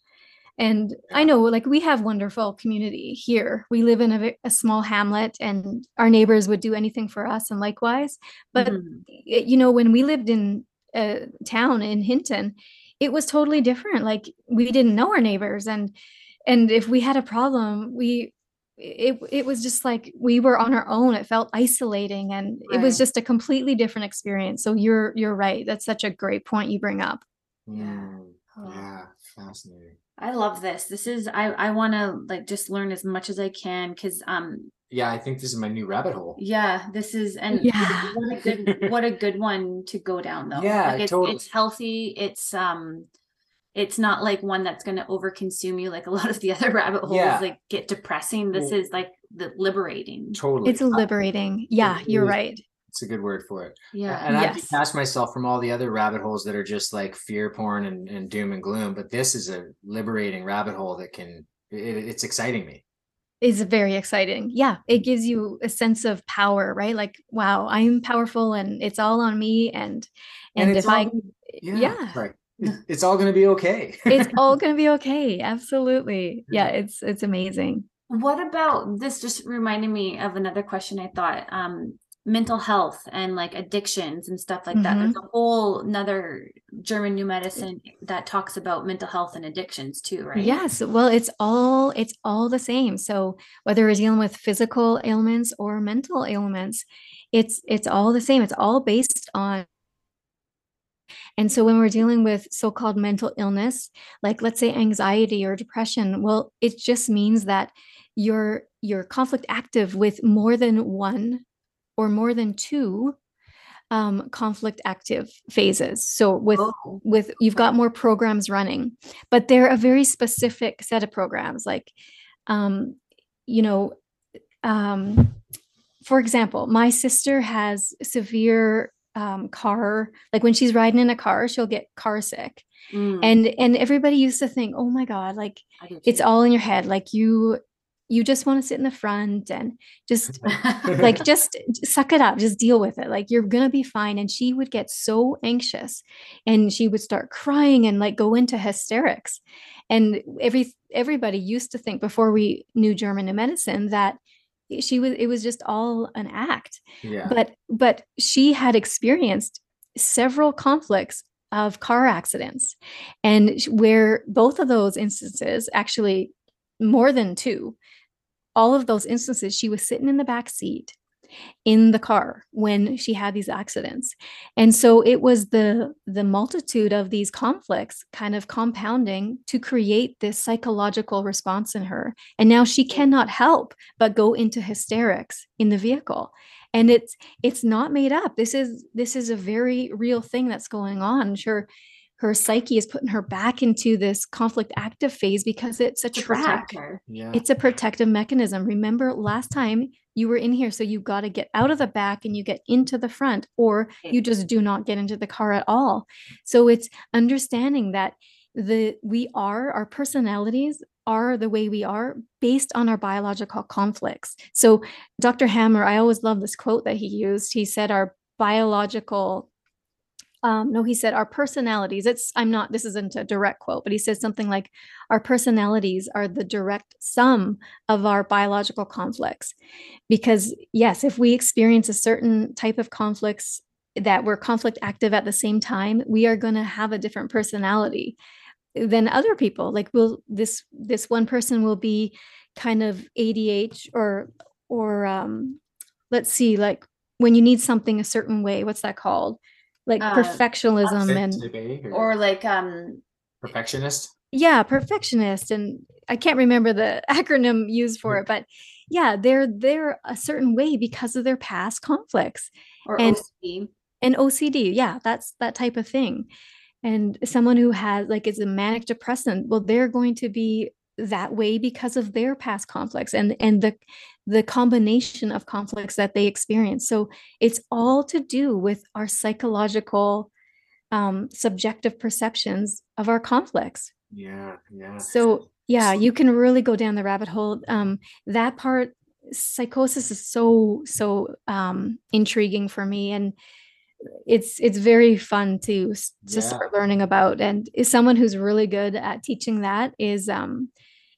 And i know like we have wonderful community here. We live in a, a small hamlet and our neighbors would do anything for us and likewise. But Mhm. you know when we lived in a town in hinton it was totally different like we didn't know our neighbors and and if we had a problem we it, it was just like we were on our own it felt isolating and it was just a completely different experience so you're you're right that's such a great point you bring up Yeah. Mm, Oh. yeah, fascinating. I love this. This is I I want to like just learn as much as I can cuz um Yeah, I think this is my new rabbit hole. yeah, this is and Yeah. *laughs* what a good what a good one to go down though. Yeah, like it's totally. it's healthy. It's um it's not like one that's going to overconsume you like a lot of the other *laughs* rabbit holes Yeah. like get depressing. This Well- is like the liberating. Totally. it's liberating yeah it you're is. right It's a good word for it. Yeah. And I Yes. detach myself from all the other rabbit holes that are just like fear porn and, and doom and gloom. But this is a liberating rabbit hole that can, it, it's exciting me. Is very exciting. Yeah, it gives you a sense of power, right? Like, wow, I'm powerful and it's all on me and and, it's if I all gonna- yeah, sorry. It- It's all going to be okay. it's *laughs* all going to be okay. Absolutely. Yeah, Yeah. it's it's amazing. What about this just reminded me of another question I thought um mental health and like addictions and stuff like that. There's mm-hmm. a whole another German new medicine that talks about mental health and addictions too, right? Yes, well, it's all it's all the same. So whether we're dealing with physical ailments or mental ailments, it's it's all the same. It's all based on and so when we're dealing with so-called mental illness, like let's say anxiety or depression, well, it just means that you're you're conflict active with more than one or more than two um, conflict active phases. So with Oh, with you've got more programs running but they're a very specific set of programs. Like um you know um for example my sister has severe um, car like when she's riding in a car she'll get car sick. Mm, and and everybody used to think oh my god like it's all in your head. Like you you just want to sit in the front and just *laughs* like just suck it up just deal with it like you're gonna be fine. And she would get so anxious and she would start crying and like go into hysterics. And every everybody used to think before we knew german new medicine that she was it was just all an act. Yeah. but but she had experienced several conflicts of car accidents and where both of those instances actually more than two all of those instances she was sitting in the back seat in the car when she had these accidents. And so it was the the multitude of these conflicts kind of compounding to create this psychological response in her. And now she cannot help but go into hysterics in the vehicle. And it's it's not made up. This is this is a very real thing that's going on. Sure her psyche is putting her back into this conflict active phase because it's a To track protect yeah. it's a protective mechanism. Remember last time you were in here, so you got to get out of the back and you get into the front, or you just do not get into the car at all. So it's understanding that the we are our personalities are the way we are based on our biological conflicts. So Dr. Hamer, I always love this quote that he used. He said our biological um, no, he said our personalities. It's I'm not. This isn't a direct quote, but he says something like, "Our personalities are the direct sum of our biological conflicts." Because yes, if we experience a certain type of conflicts that we're conflict active at the same time, we are going to have a different personality than other people. Like, will this this one person will be kind of ADH or or um, let's see, like when you need something a certain way. What's that called? Like Uh, perfectionism and or Or like um perfectionist. yeah perfectionist and i can't remember the *laughs* acronym used for it but yeah they're they're a certain way because of their past conflicts or And- OCD. and ocd yeah that's that type of thing and someone who has like is a manic depressant well they're going to be that way because of their past conflicts and and the the combination of conflicts that they experience so it's all to do with our psychological um, subjective perceptions of our conflicts Yeah, yeah. so yeah, you can really go down the rabbit hole. Um, that part, psychosis is so so um, intriguing for me, and it's it's very fun to to Yeah. start learning about. And is someone who's really good at teaching that is um,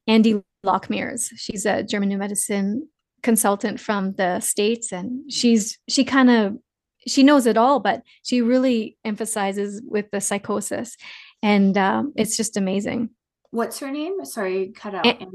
Andy Lockmears. She's a German New Medicine consultant from the states, and she's she kind of she knows it all, but she really emphasizes with the psychosis, and um, it's just amazing. What's her name? Sorry, cut out. A-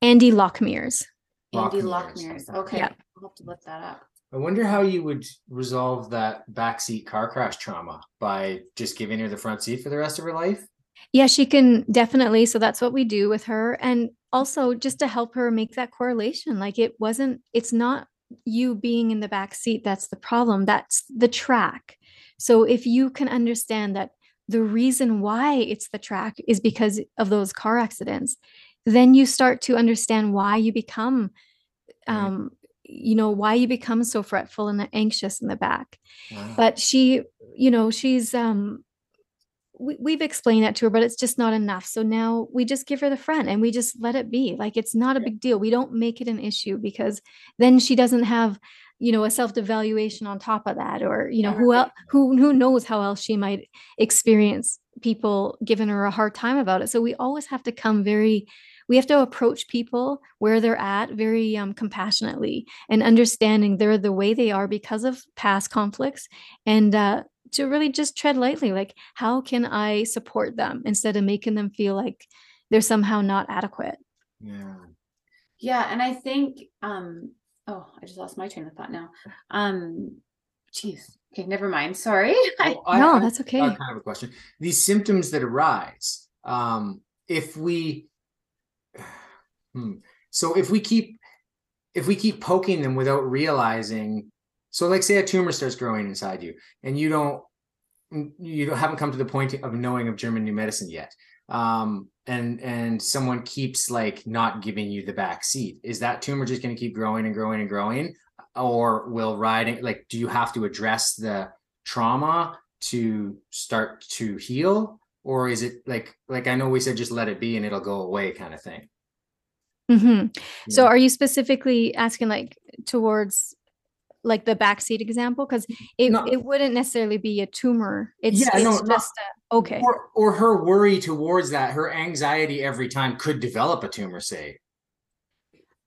Andy Lockmears. Andy Lockmears. Lockmears. Okay. Yeah. I'll have to look that up. I wonder how you would resolve that backseat car crash trauma by just giving her the front seat for the rest of her life. Yeah, she can definitely. So that's what we do with her. And also just to help her make that correlation. Like it wasn't, it's not you being in the back seat that's the problem. That's the track. So if you can understand that the reason why it's the track is because of those car accidents, then you start to understand why you become Right. um you know why you become so fretful and anxious in the back Wow. but she you know she's um we, we've explained that to her but it's just not enough. So now we just give her the front and we just let it be. Like it's not a big deal. We don't make it an issue because then she doesn't have you know a self-devaluation on top of that or you know who else who who knows how else she might experience people giving her a hard time about it. So we always have to come very we have to approach people where they're at very um, compassionately and understanding they're the way they are because of past conflicts. And uh, to really just tread lightly like how can i support them instead of making them feel like they're somehow not adequate yeah. Yeah, and I think um oh, I just lost my train of thought now. Um jeez. Okay, never mind. Sorry. *laughs* I, Well, I- no I- that's okay I kind of a question. These symptoms that arise, um, if we, *sighs* hmm, so if we keep, if we keep poking them without realizing, so like say a tumor starts growing inside you, and you don't, you don't haven't come to the point of knowing of German new medicine yet, um, and and someone keeps like not giving you the back seat, is that tumor just going to keep growing and growing and growing, or will riding like do you have to address the trauma to start to heal or is it like like i know we said just let it be and it'll go away kind of thing mm-hmm. so are you specifically asking like towards like the backseat example because it, no. it wouldn't necessarily be a tumor. It's, yeah, it's no, just a, okay. Or, or her worry towards that her anxiety every time could develop a tumor say.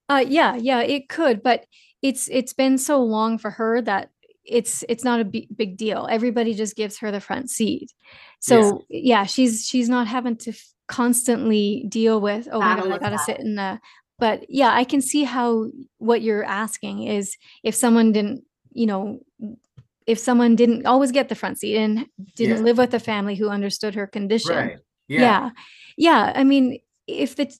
Uh yeah yeah it could but it's it's been so long for her that it's it's not a b- big deal. Everybody just gives her the front seat. So yeah, yeah she's she's not having to f- constantly deal with oh my god i gotta that. sit in the but yeah i can see how what you're asking is if someone didn't you know if someone didn't always get the front seat and didn't yeah. live with a family who understood her condition right. yeah. yeah yeah i mean if the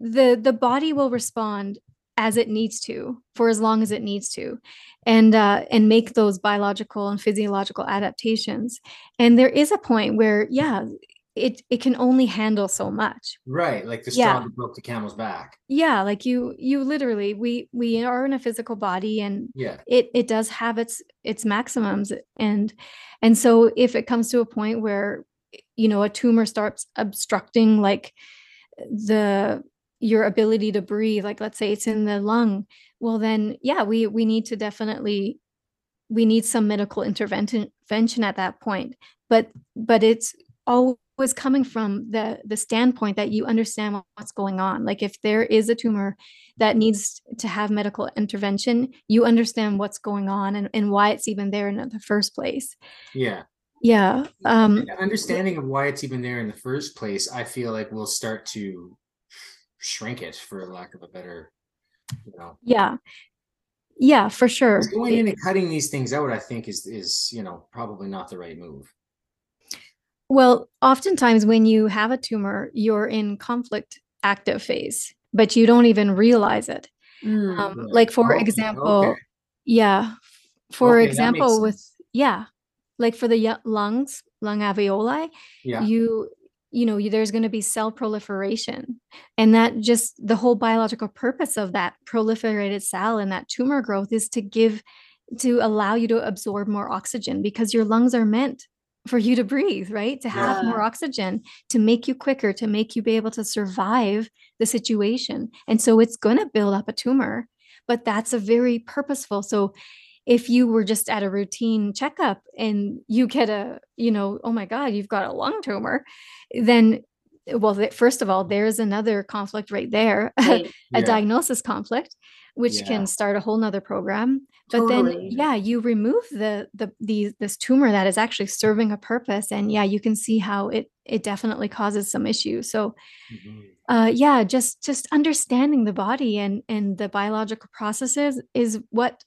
the the body will respond as it needs to for as long as it needs to and uh, and make those biological and physiological adaptations and there is a point where yeah it it can only handle so much. Right like the straw yeah. that broke the camel's back. Yeah like you you literally we we are in a physical body and yeah. it it does have its its maximums and and so if it comes to a point where you know a tumor starts obstructing like the your ability to breathe like let's say it's in the lung well then yeah we we need to definitely we need some medical intervention at that point. But but it's always coming from the the standpoint that you understand what's going on. Like if there is a tumor that needs to have medical intervention you understand what's going on and, and why it's even there in the first place. Yeah. Yeah um understanding of why it's even there in the first place i feel like we'll start to shrink it for lack of a better you know. Yeah. Yeah for sure. Going in and cutting these things out i think is is you know probably not the right move well oftentimes when you have a tumor you're in conflict active phase but you don't even realize it mm. um, like for oh, example okay. yeah for okay, example with yeah like for the lungs lung alveoli yeah. you you know there's going to be cell proliferation and that just the whole biological purpose of that proliferated cell and that tumor growth is to give to allow you to absorb more oxygen because your lungs are meant for you to breathe right to have yeah. more oxygen to make you quicker to make you be able to survive the situation and so it's going to build up a tumor but that's a very purposeful so if you were just at a routine checkup and you get a you know oh my god you've got a lung tumor then well first of all there's another conflict right there *laughs* right. a yeah. diagnosis conflict which yeah. can start a whole nother program but totally. then yeah you remove the the the this tumor that is actually serving a purpose and yeah you can see how it it definitely causes some issues. So mm-hmm. uh yeah just just understanding the body and and the biological processes is what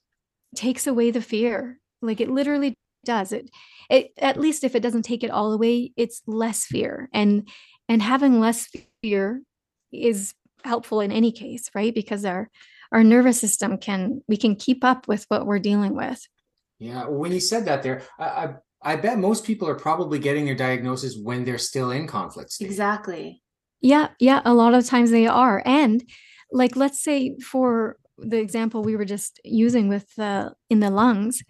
takes away the fear. Like it literally does. It it at least if it doesn't take it all away it's less fear. And and having less fear is helpful in any case right? Because our our nervous system can we can keep up with what we're dealing with. Yeah when you said that there i i, I bet most people are probably getting their diagnosis when they're still in conflict state. exactly. Yeah yeah a lot of times they are. And like let's say for the example we were just using with the in the lungs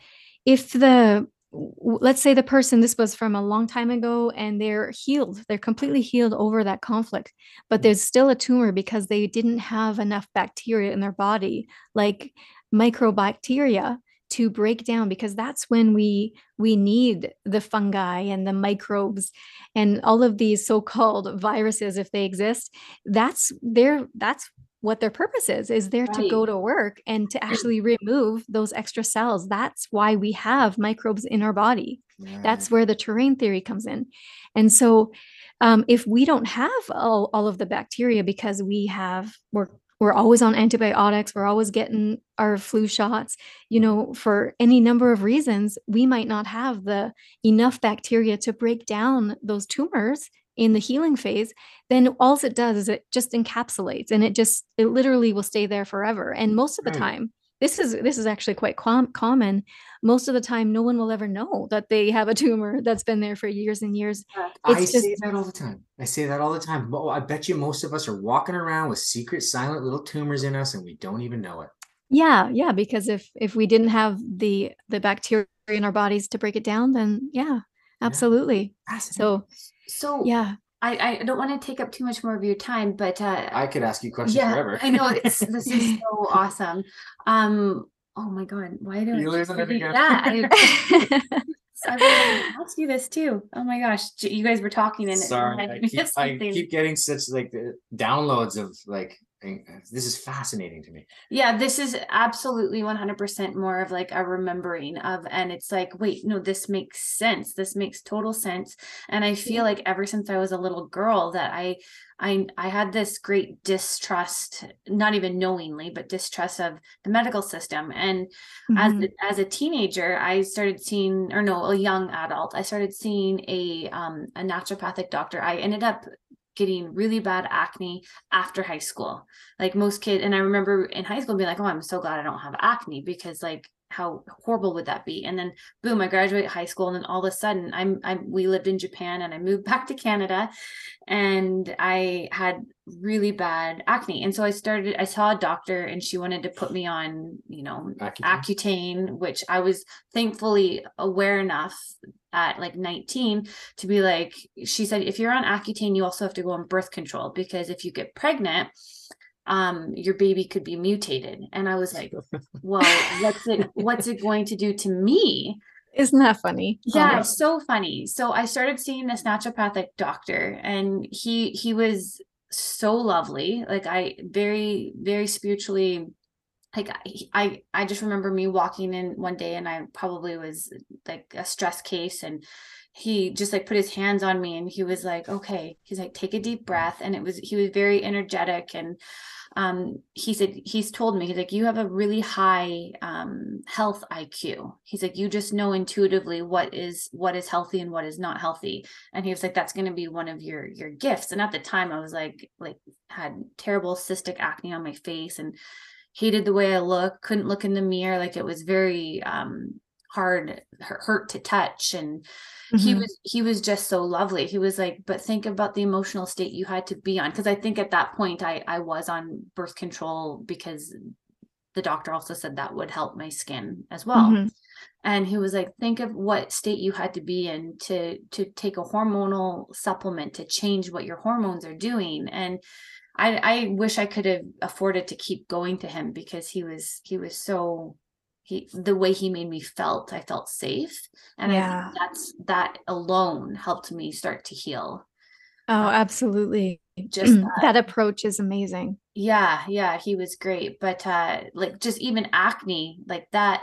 if the let's say the person this was from a long time ago and they're healed they're completely healed over that conflict but mm. there's still a tumor because they didn't have enough bacteria in their body like mycobacteria to break down because that's when we we need the fungi and the microbes and all of these so-called viruses if they exist that's there that's what their purpose is is there right. to go to work and to *clears throat* actually remove those extra cells. That's why we have microbes in our body. That's where the terrain theory comes in. And so um, if we don't have all, all of the bacteria because we have we're we're always on antibiotics we're always getting our flu shots you know for any number of reasons we might not have the enough bacteria to break down those tumors in the healing phase, then all it does is it just encapsulates and it just it literally will stay there forever. And most of the right. time, this is this is actually quite com- common. Most of the time, no one will ever know that they have a tumor that's been there for years and years. It's I just, say that all the time. I say that all the time. I bet you most of us are walking around with secret, silent little tumors in us, and we don't even know it. Yeah, yeah, because if if we didn't have the the bacteria in our bodies to break it down, then yeah, absolutely. Yeah. So so yeah. I, I don't want to take up too much more of your time, but uh, I could ask you questions yeah, forever. I know it's *laughs* this is so awesome. Um, oh my god, why do you I losing it again? Yeah, I, *laughs* *laughs* I to ask you this too. Oh my gosh, you guys were talking and sorry, I keep, I keep getting such like downloads of like this is fascinating to me. Yeah this is absolutely 100% more of like a remembering of and it's like wait no this makes sense. This makes total sense. And i feel like ever since i was a little girl that i i i had this great distrust not even knowingly but distrust of the medical system. And mm-hmm. as as a teenager i started seeing or no a young adult i started seeing a um a naturopathic doctor. I ended up getting really bad acne after high school. Like most kids, and I remember in high school being like, oh, I'm so glad I don't have acne because like how horrible would that be? And then boom, I graduate high school, and then all of a sudden, I'm I'm we lived in Japan, and I moved *laughs* back to Canada, and I had really bad acne, and so I started. I saw a doctor, and she wanted to put me on, you know, Accutane, Accutane which I was thankfully aware enough at like 19 to be like she said if you're on accutane you also have to go on birth control because if you get pregnant um your baby could be mutated. And i was like well what's it what's it going to do to me? Isn't that funny? Yeah it's so funny. So i started seeing this naturopathic doctor and he he was so lovely. Like i very very spiritually like I I just remember me walking in one day and I probably was like a stress case and he just like put his hands on me and he was like okay he's like take a deep breath and it was he was very energetic and um he said he's told me he's like you have a really high um health IQ he's like you just know intuitively what is what is healthy and what is not healthy and he was like that's going to be one of your your gifts and at the time I was like like had terrible cystic acne on my face and hated the way I looked, couldn't look in the mirror. Like it was very um, hard, hurt to touch. And mm-hmm. he was, he was just so lovely. He was like, but think about the emotional state you had to be on. Cause I think at that point I, I was on birth control because the doctor also said that would help my skin as well. Mm-hmm. And he was like, think of what state you had to be in to to take a hormonal supplement to change what your hormones are doing. And I I wish I could have afforded to keep going to him because he was he was so he the way he made me felt I felt safe and yeah. that's that alone helped me start to heal. Oh, um, absolutely. Just that. *clears throat* that approach is amazing. Yeah, yeah, he was great, but uh like just even acne like that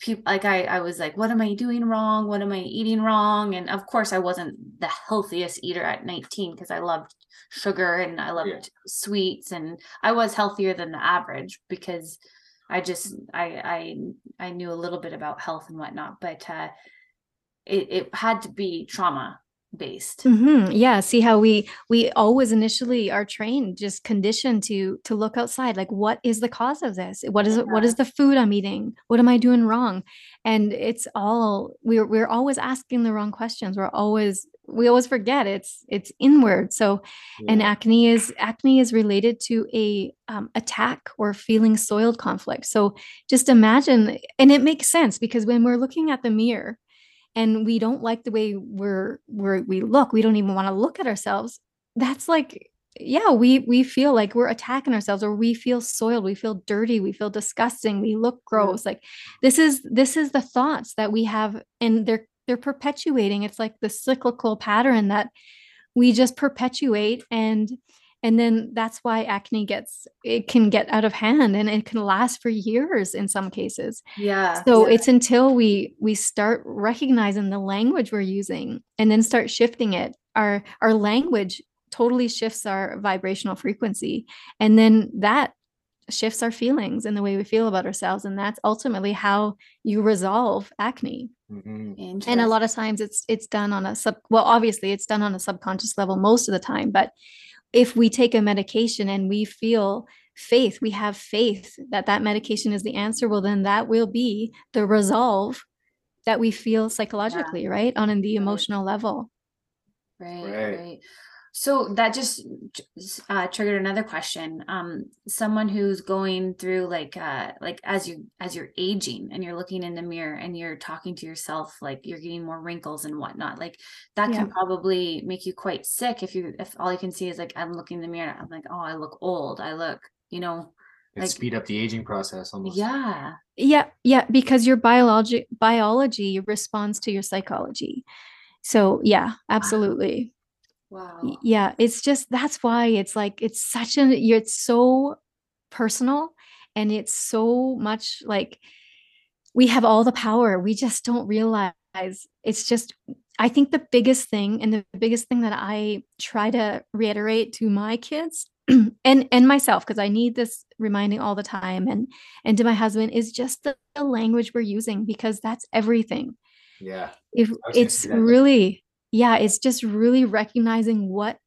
people like I, I was like what am i doing wrong what am i eating wrong and of course i wasn't the healthiest eater at 19 because i loved sugar and i loved yeah. sweets and i was healthier than the average because i just i i i knew a little bit about health and whatnot but uh it, it had to be trauma based mm-hmm. yeah see how we we always initially are trained just conditioned to to look outside like what is the cause of this what is yeah. it what is the food i'm eating what am i doing wrong and it's all we're we're always asking the wrong questions we're always we always forget it's it's inward. So yeah. and acne is acne is related to a um, attack or feeling soiled conflict. So just imagine and it makes sense because when we're looking at the mirror and we don't like the way we're we're we look we don't even want to look at ourselves that's like yeah we we feel like we're attacking ourselves or we feel soiled we feel dirty we feel disgusting we look gross. Like this is this is the thoughts that we have and they're they're perpetuating it's like the cyclical pattern that we just perpetuate and and then that's why acne gets it can get out of hand and it can last for years in some cases yeah so yeah. it's until we we start recognizing the language we're using and then start shifting it our our language totally shifts our vibrational frequency and then that shifts our feelings and the way we feel about ourselves and that's ultimately how you resolve acne mm-hmm. and a lot of times it's it's done on a sub well obviously it's done on a subconscious level most of the time but if we take a medication and we feel faith, we have faith that that medication is the answer, well, then that will be the resolve that we feel psychologically, yeah. right? On the emotional level. Right, right. right. So that just uh, triggered another question. Um, someone who's going through like uh, like as you as you're aging and you're looking in the mirror and you're talking to yourself, like you're getting more wrinkles and whatnot. Like that yeah. can probably make you quite sick if you if all you can see is like I'm looking in the mirror. I'm like, oh, I look old. I look, you know, it like, speed up the aging process almost. Yeah. Yeah, yeah, because your biology biology responds to your psychology. So yeah, absolutely. Wow. Yeah, it's just that's why it's like it's such an it's so personal and it's so much like we have all the power. We just don't realize it's just I think the biggest thing and the biggest thing that I try to reiterate to my kids *clears throat* and and myself because I need this reminding all the time and and to my husband is just the, the language we're using because that's everything. Yeah. If it's really yeah it's just really recognizing what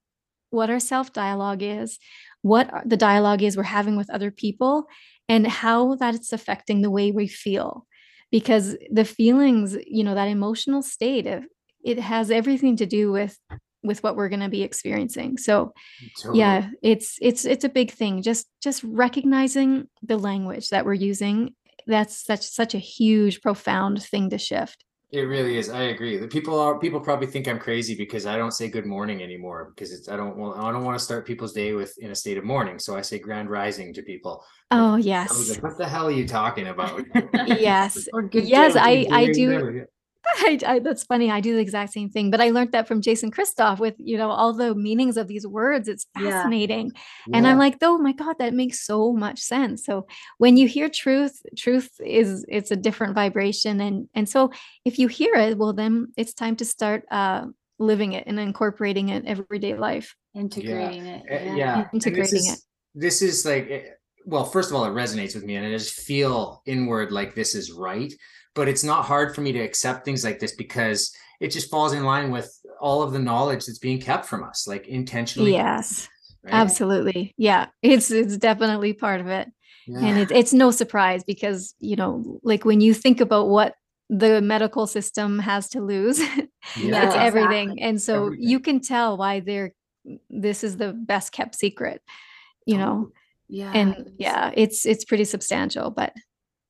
what our self dialogue is what the dialogue is we're having with other people and how that it's affecting the way we feel. Because the feelings you know that emotional state of it has everything to do with with what we're going to be experiencing. So totally. yeah it's it's it's a big thing. Just just recognizing the language that we're using that's such such a huge profound thing to shift it really is. I agree. The people are people probably think I'm crazy because I don't say good morning anymore because it's I don't want I don't want to start people's day with in a state of mourning. So I say grand rising to people. Oh yes. Like, what the hell are you talking about? yes. yes, I I do. *laughs* I, I, that's funny. I do the exact same thing, but I learned that from Jason Christoff with you know all the meanings of these words. It's fascinating, yeah. and yeah. I'm like, oh my god, that makes so much sense. So when you hear truth, truth is it's a different vibration, and and so if you hear it, well, then it's time to start uh, living it and incorporating it everyday life, integrating yeah. it, uh, yeah, integrating this is, it. This is like, eh, well, first of all, it resonates with me, and I just feel inward like this is right but it's not hard for me to accept things like this because it just falls in line with all of the knowledge that's being kept from us like intentionally. Yes. Right? absolutely. Yeah. It's it's definitely part of it. Yeah. and it, it's no surprise because you know like when you think about what the medical system has to lose *laughs* yeah, it's everything. Exactly. and so everything. you can tell why they're this is the best kept secret you know? Yeah. And yeah it's it's pretty substantial but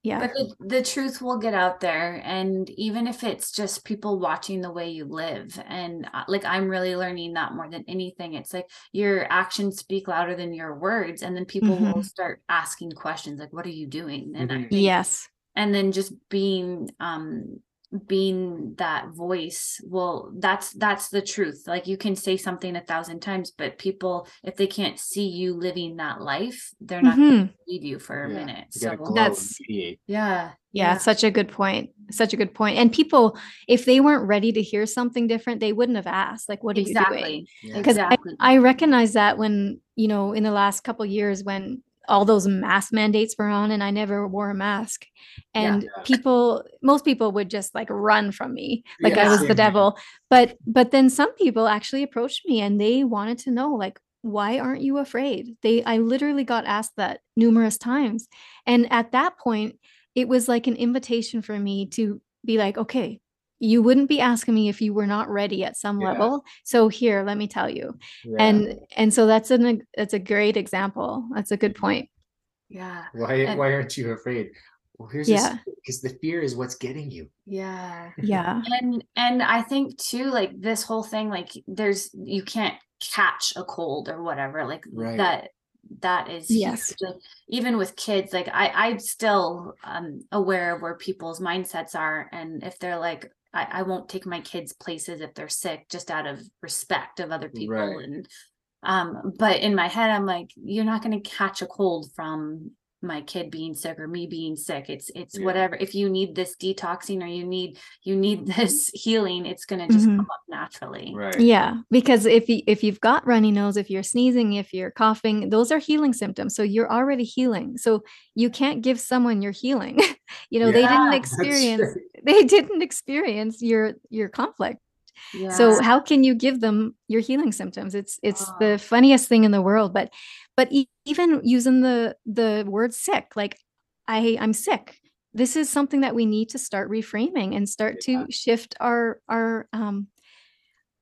yeah but the, the, truth will get out there and even if it's just people watching the way you live and uh, like i'm really learning that more than anything it's like your actions speak louder than your words and then people mm-hmm. will start asking questions like what are you doing and mm-hmm. think, yes and then just being um being that voice well that's that's the truth like you can say something a thousand times but people if they can't see you living that life they're not mm-hmm. going to believe you for a yeah. minute so that's yeah, yeah yeah such a good point such a good point. point and people if they weren't ready to hear something different they wouldn't have asked like what are exactly. you doing because exactly. I, I recognize that when you know in the last couple years when all those mask mandates were on and I never wore a mask. And yeah. people most people would just like run from me like yeah, I was the devil. But but then some people actually approached me and they wanted to know like why aren't you afraid? They I literally got asked that numerous times. And at that point it was like an invitation for me to be like okay, you wouldn't be asking me if you were not ready at some yeah. level so here let me tell you. Yeah. and and so that's an that's a great example that's a good point. Yeah why and, why aren't you afraid? Well here's yeah. because the fear is what's getting you. Yeah. Yeah. And and i think too like this whole thing like there's you can't catch a cold or whatever like right. that that is yes like, even with kids like i i'm still um aware of where people's mindsets are and if they're like I, I won't take my kids places if they're sick just out of respect of other people right. and um but in my head i'm like you're not going to catch a cold from my kid being sick or me being sick it's it's yeah. whatever if you need this detoxing or you need you need *laughs* this healing it's going to just mm-hmm. come up naturally right yeah because if you, if you've got runny nose if you're sneezing if you're coughing those are healing symptoms so you're already healing so you can't give someone your healing *laughs* you know yeah, they didn't experience *laughs* they didn't experience your your conflict yeah. so how can you give them your healing symptoms it's it's oh. the funniest thing in the world but but e- even using the the word sick like i i'm sick this is something that we need to start reframing and start yeah. to shift our our um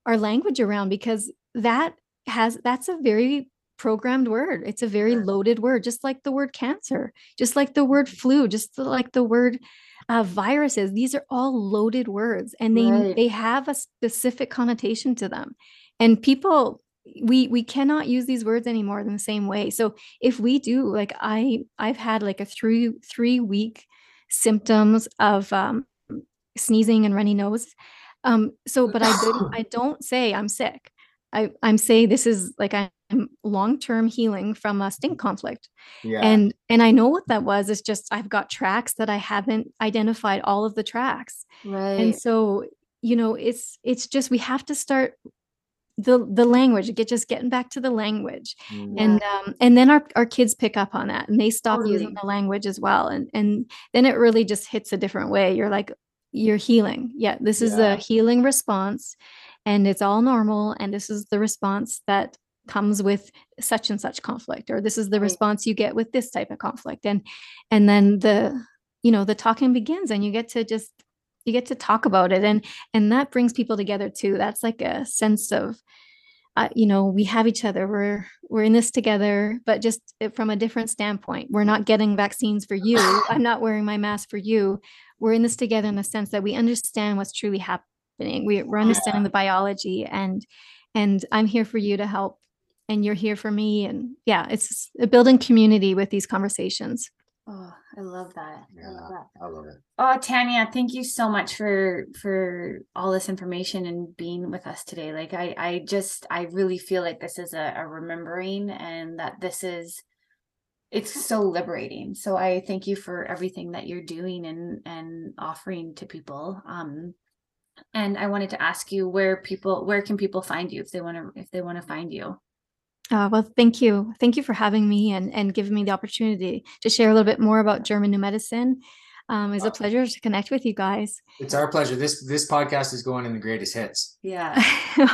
our language around because that has that's a very programmed word. It's a very loaded word, just like the word cancer, just like the word flu, just like the word uh, viruses. These are all loaded words, and they right. they have a specific connotation to them. And people, we we cannot use these words anymore in the same way. So if we do, like I I've had like a three three week symptoms of um, sneezing and runny nose. Um, so, but I don't I *coughs* don't say I'm sick. I, I'm saying this is like I'm long-term healing from a stink conflict. Yeah. And and I know what that was. It's just I've got tracks that I haven't identified all of the tracks. Right. And so, you know, it's it's just we have to start the the language get just getting back to the language yeah. and um and then our, our kids pick up on that and they stop totally. using the language as well and and then it really just hits a different way you're like you're healing yeah this is yeah. a healing response and it's all normal and this is the response that comes with such and such conflict or this is the response you get with this type of conflict and and then the you know the talking begins and you get to just you get to talk about it and and that brings people together too that's like a sense of uh, you know we have each other we're we're in this together but just from a different standpoint we're not getting vaccines for you *laughs* i'm not wearing my mask for you we're in this together in the sense that we understand what's truly happening happening. We, we're understanding the biology and and I'm here for you to help and you're here for me. And yeah, it's building community with these conversations. Oh, I love that. Yeah, I love that. I love it. Oh, Tanya, thank you so much for for all this information and being with us today. Like I I just I really feel like this is a, a remembering and that this is it's so liberating. So I thank you for everything that you're doing and and offering to people. Um and I wanted to ask you where people where can people find you if they want to if they want to find you. Uh, well, thank you. Thank you for having me and, and giving me the opportunity to share a little bit more about German New Medicine. Um, it's a pleasure to connect with you guys. It's our pleasure. This this podcast is going in the greatest hits. Yeah. *laughs*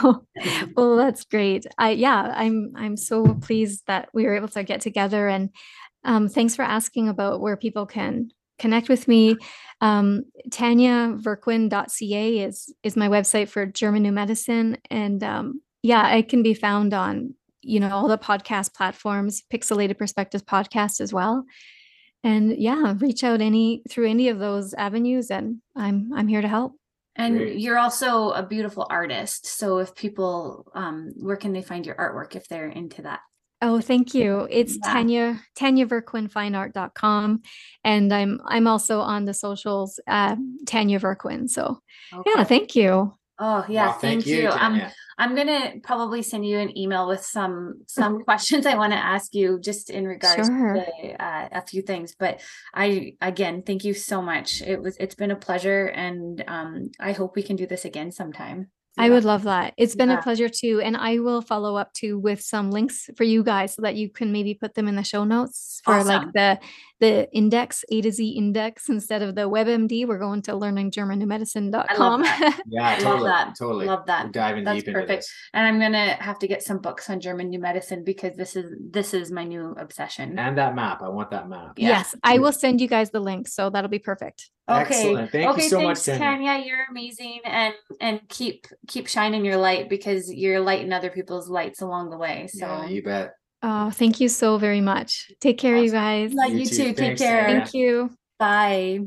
well, that's great. I yeah, I'm I'm so pleased that we were able to get together and um, thanks for asking about where people can connect with me. Um, TanyaVerquin.ca is is my website for German New Medicine, and um, yeah, it can be found on you know all the podcast platforms, Pixelated Perspectives podcast as well. And yeah, reach out any through any of those avenues, and I'm I'm here to help. And Great. you're also a beautiful artist. So if people, um, where can they find your artwork if they're into that? Oh, thank you. It's yeah. Tanya TanyaVerquinFineArt.com. And I'm I'm also on the socials uh Tanya Verquin. So okay. yeah, thank you. Oh yeah, well, thank, thank, you. you I'm I'm gonna probably send you an email with some some questions I want to ask you just in regards sure. to uh, a few things. But I again thank you so much. It was it's been a pleasure, and um, I hope we can do this again sometime. I would love that. It's been yeah. a pleasure too. And I will follow up too with some links for you guys so that you can maybe put them in the show notes for awesome. like the the index, A to Z index instead of the WebMD. We're going to learninggermannewmedicine.com. *laughs* yeah, totally. Love that. Totally. Love that. We're diving That's deep perfect. into this. And I'm gonna have to get some books on German New Medicine because this is this is my new obsession. And that map. I want that map. Yeah. Yes, I will send you guys the link. So that'll be perfect. Okay. Excellent. Thank okay, you so thanks, much, Tanya. Tanya. You're amazing, and and keep keep shining your light because you're lighting other people's lights along the way. So yeah, you bet. Oh, thank you so very much. Take care, awesome. you guys. Love you, you too. Take Thanks, care. Thank you. Bye.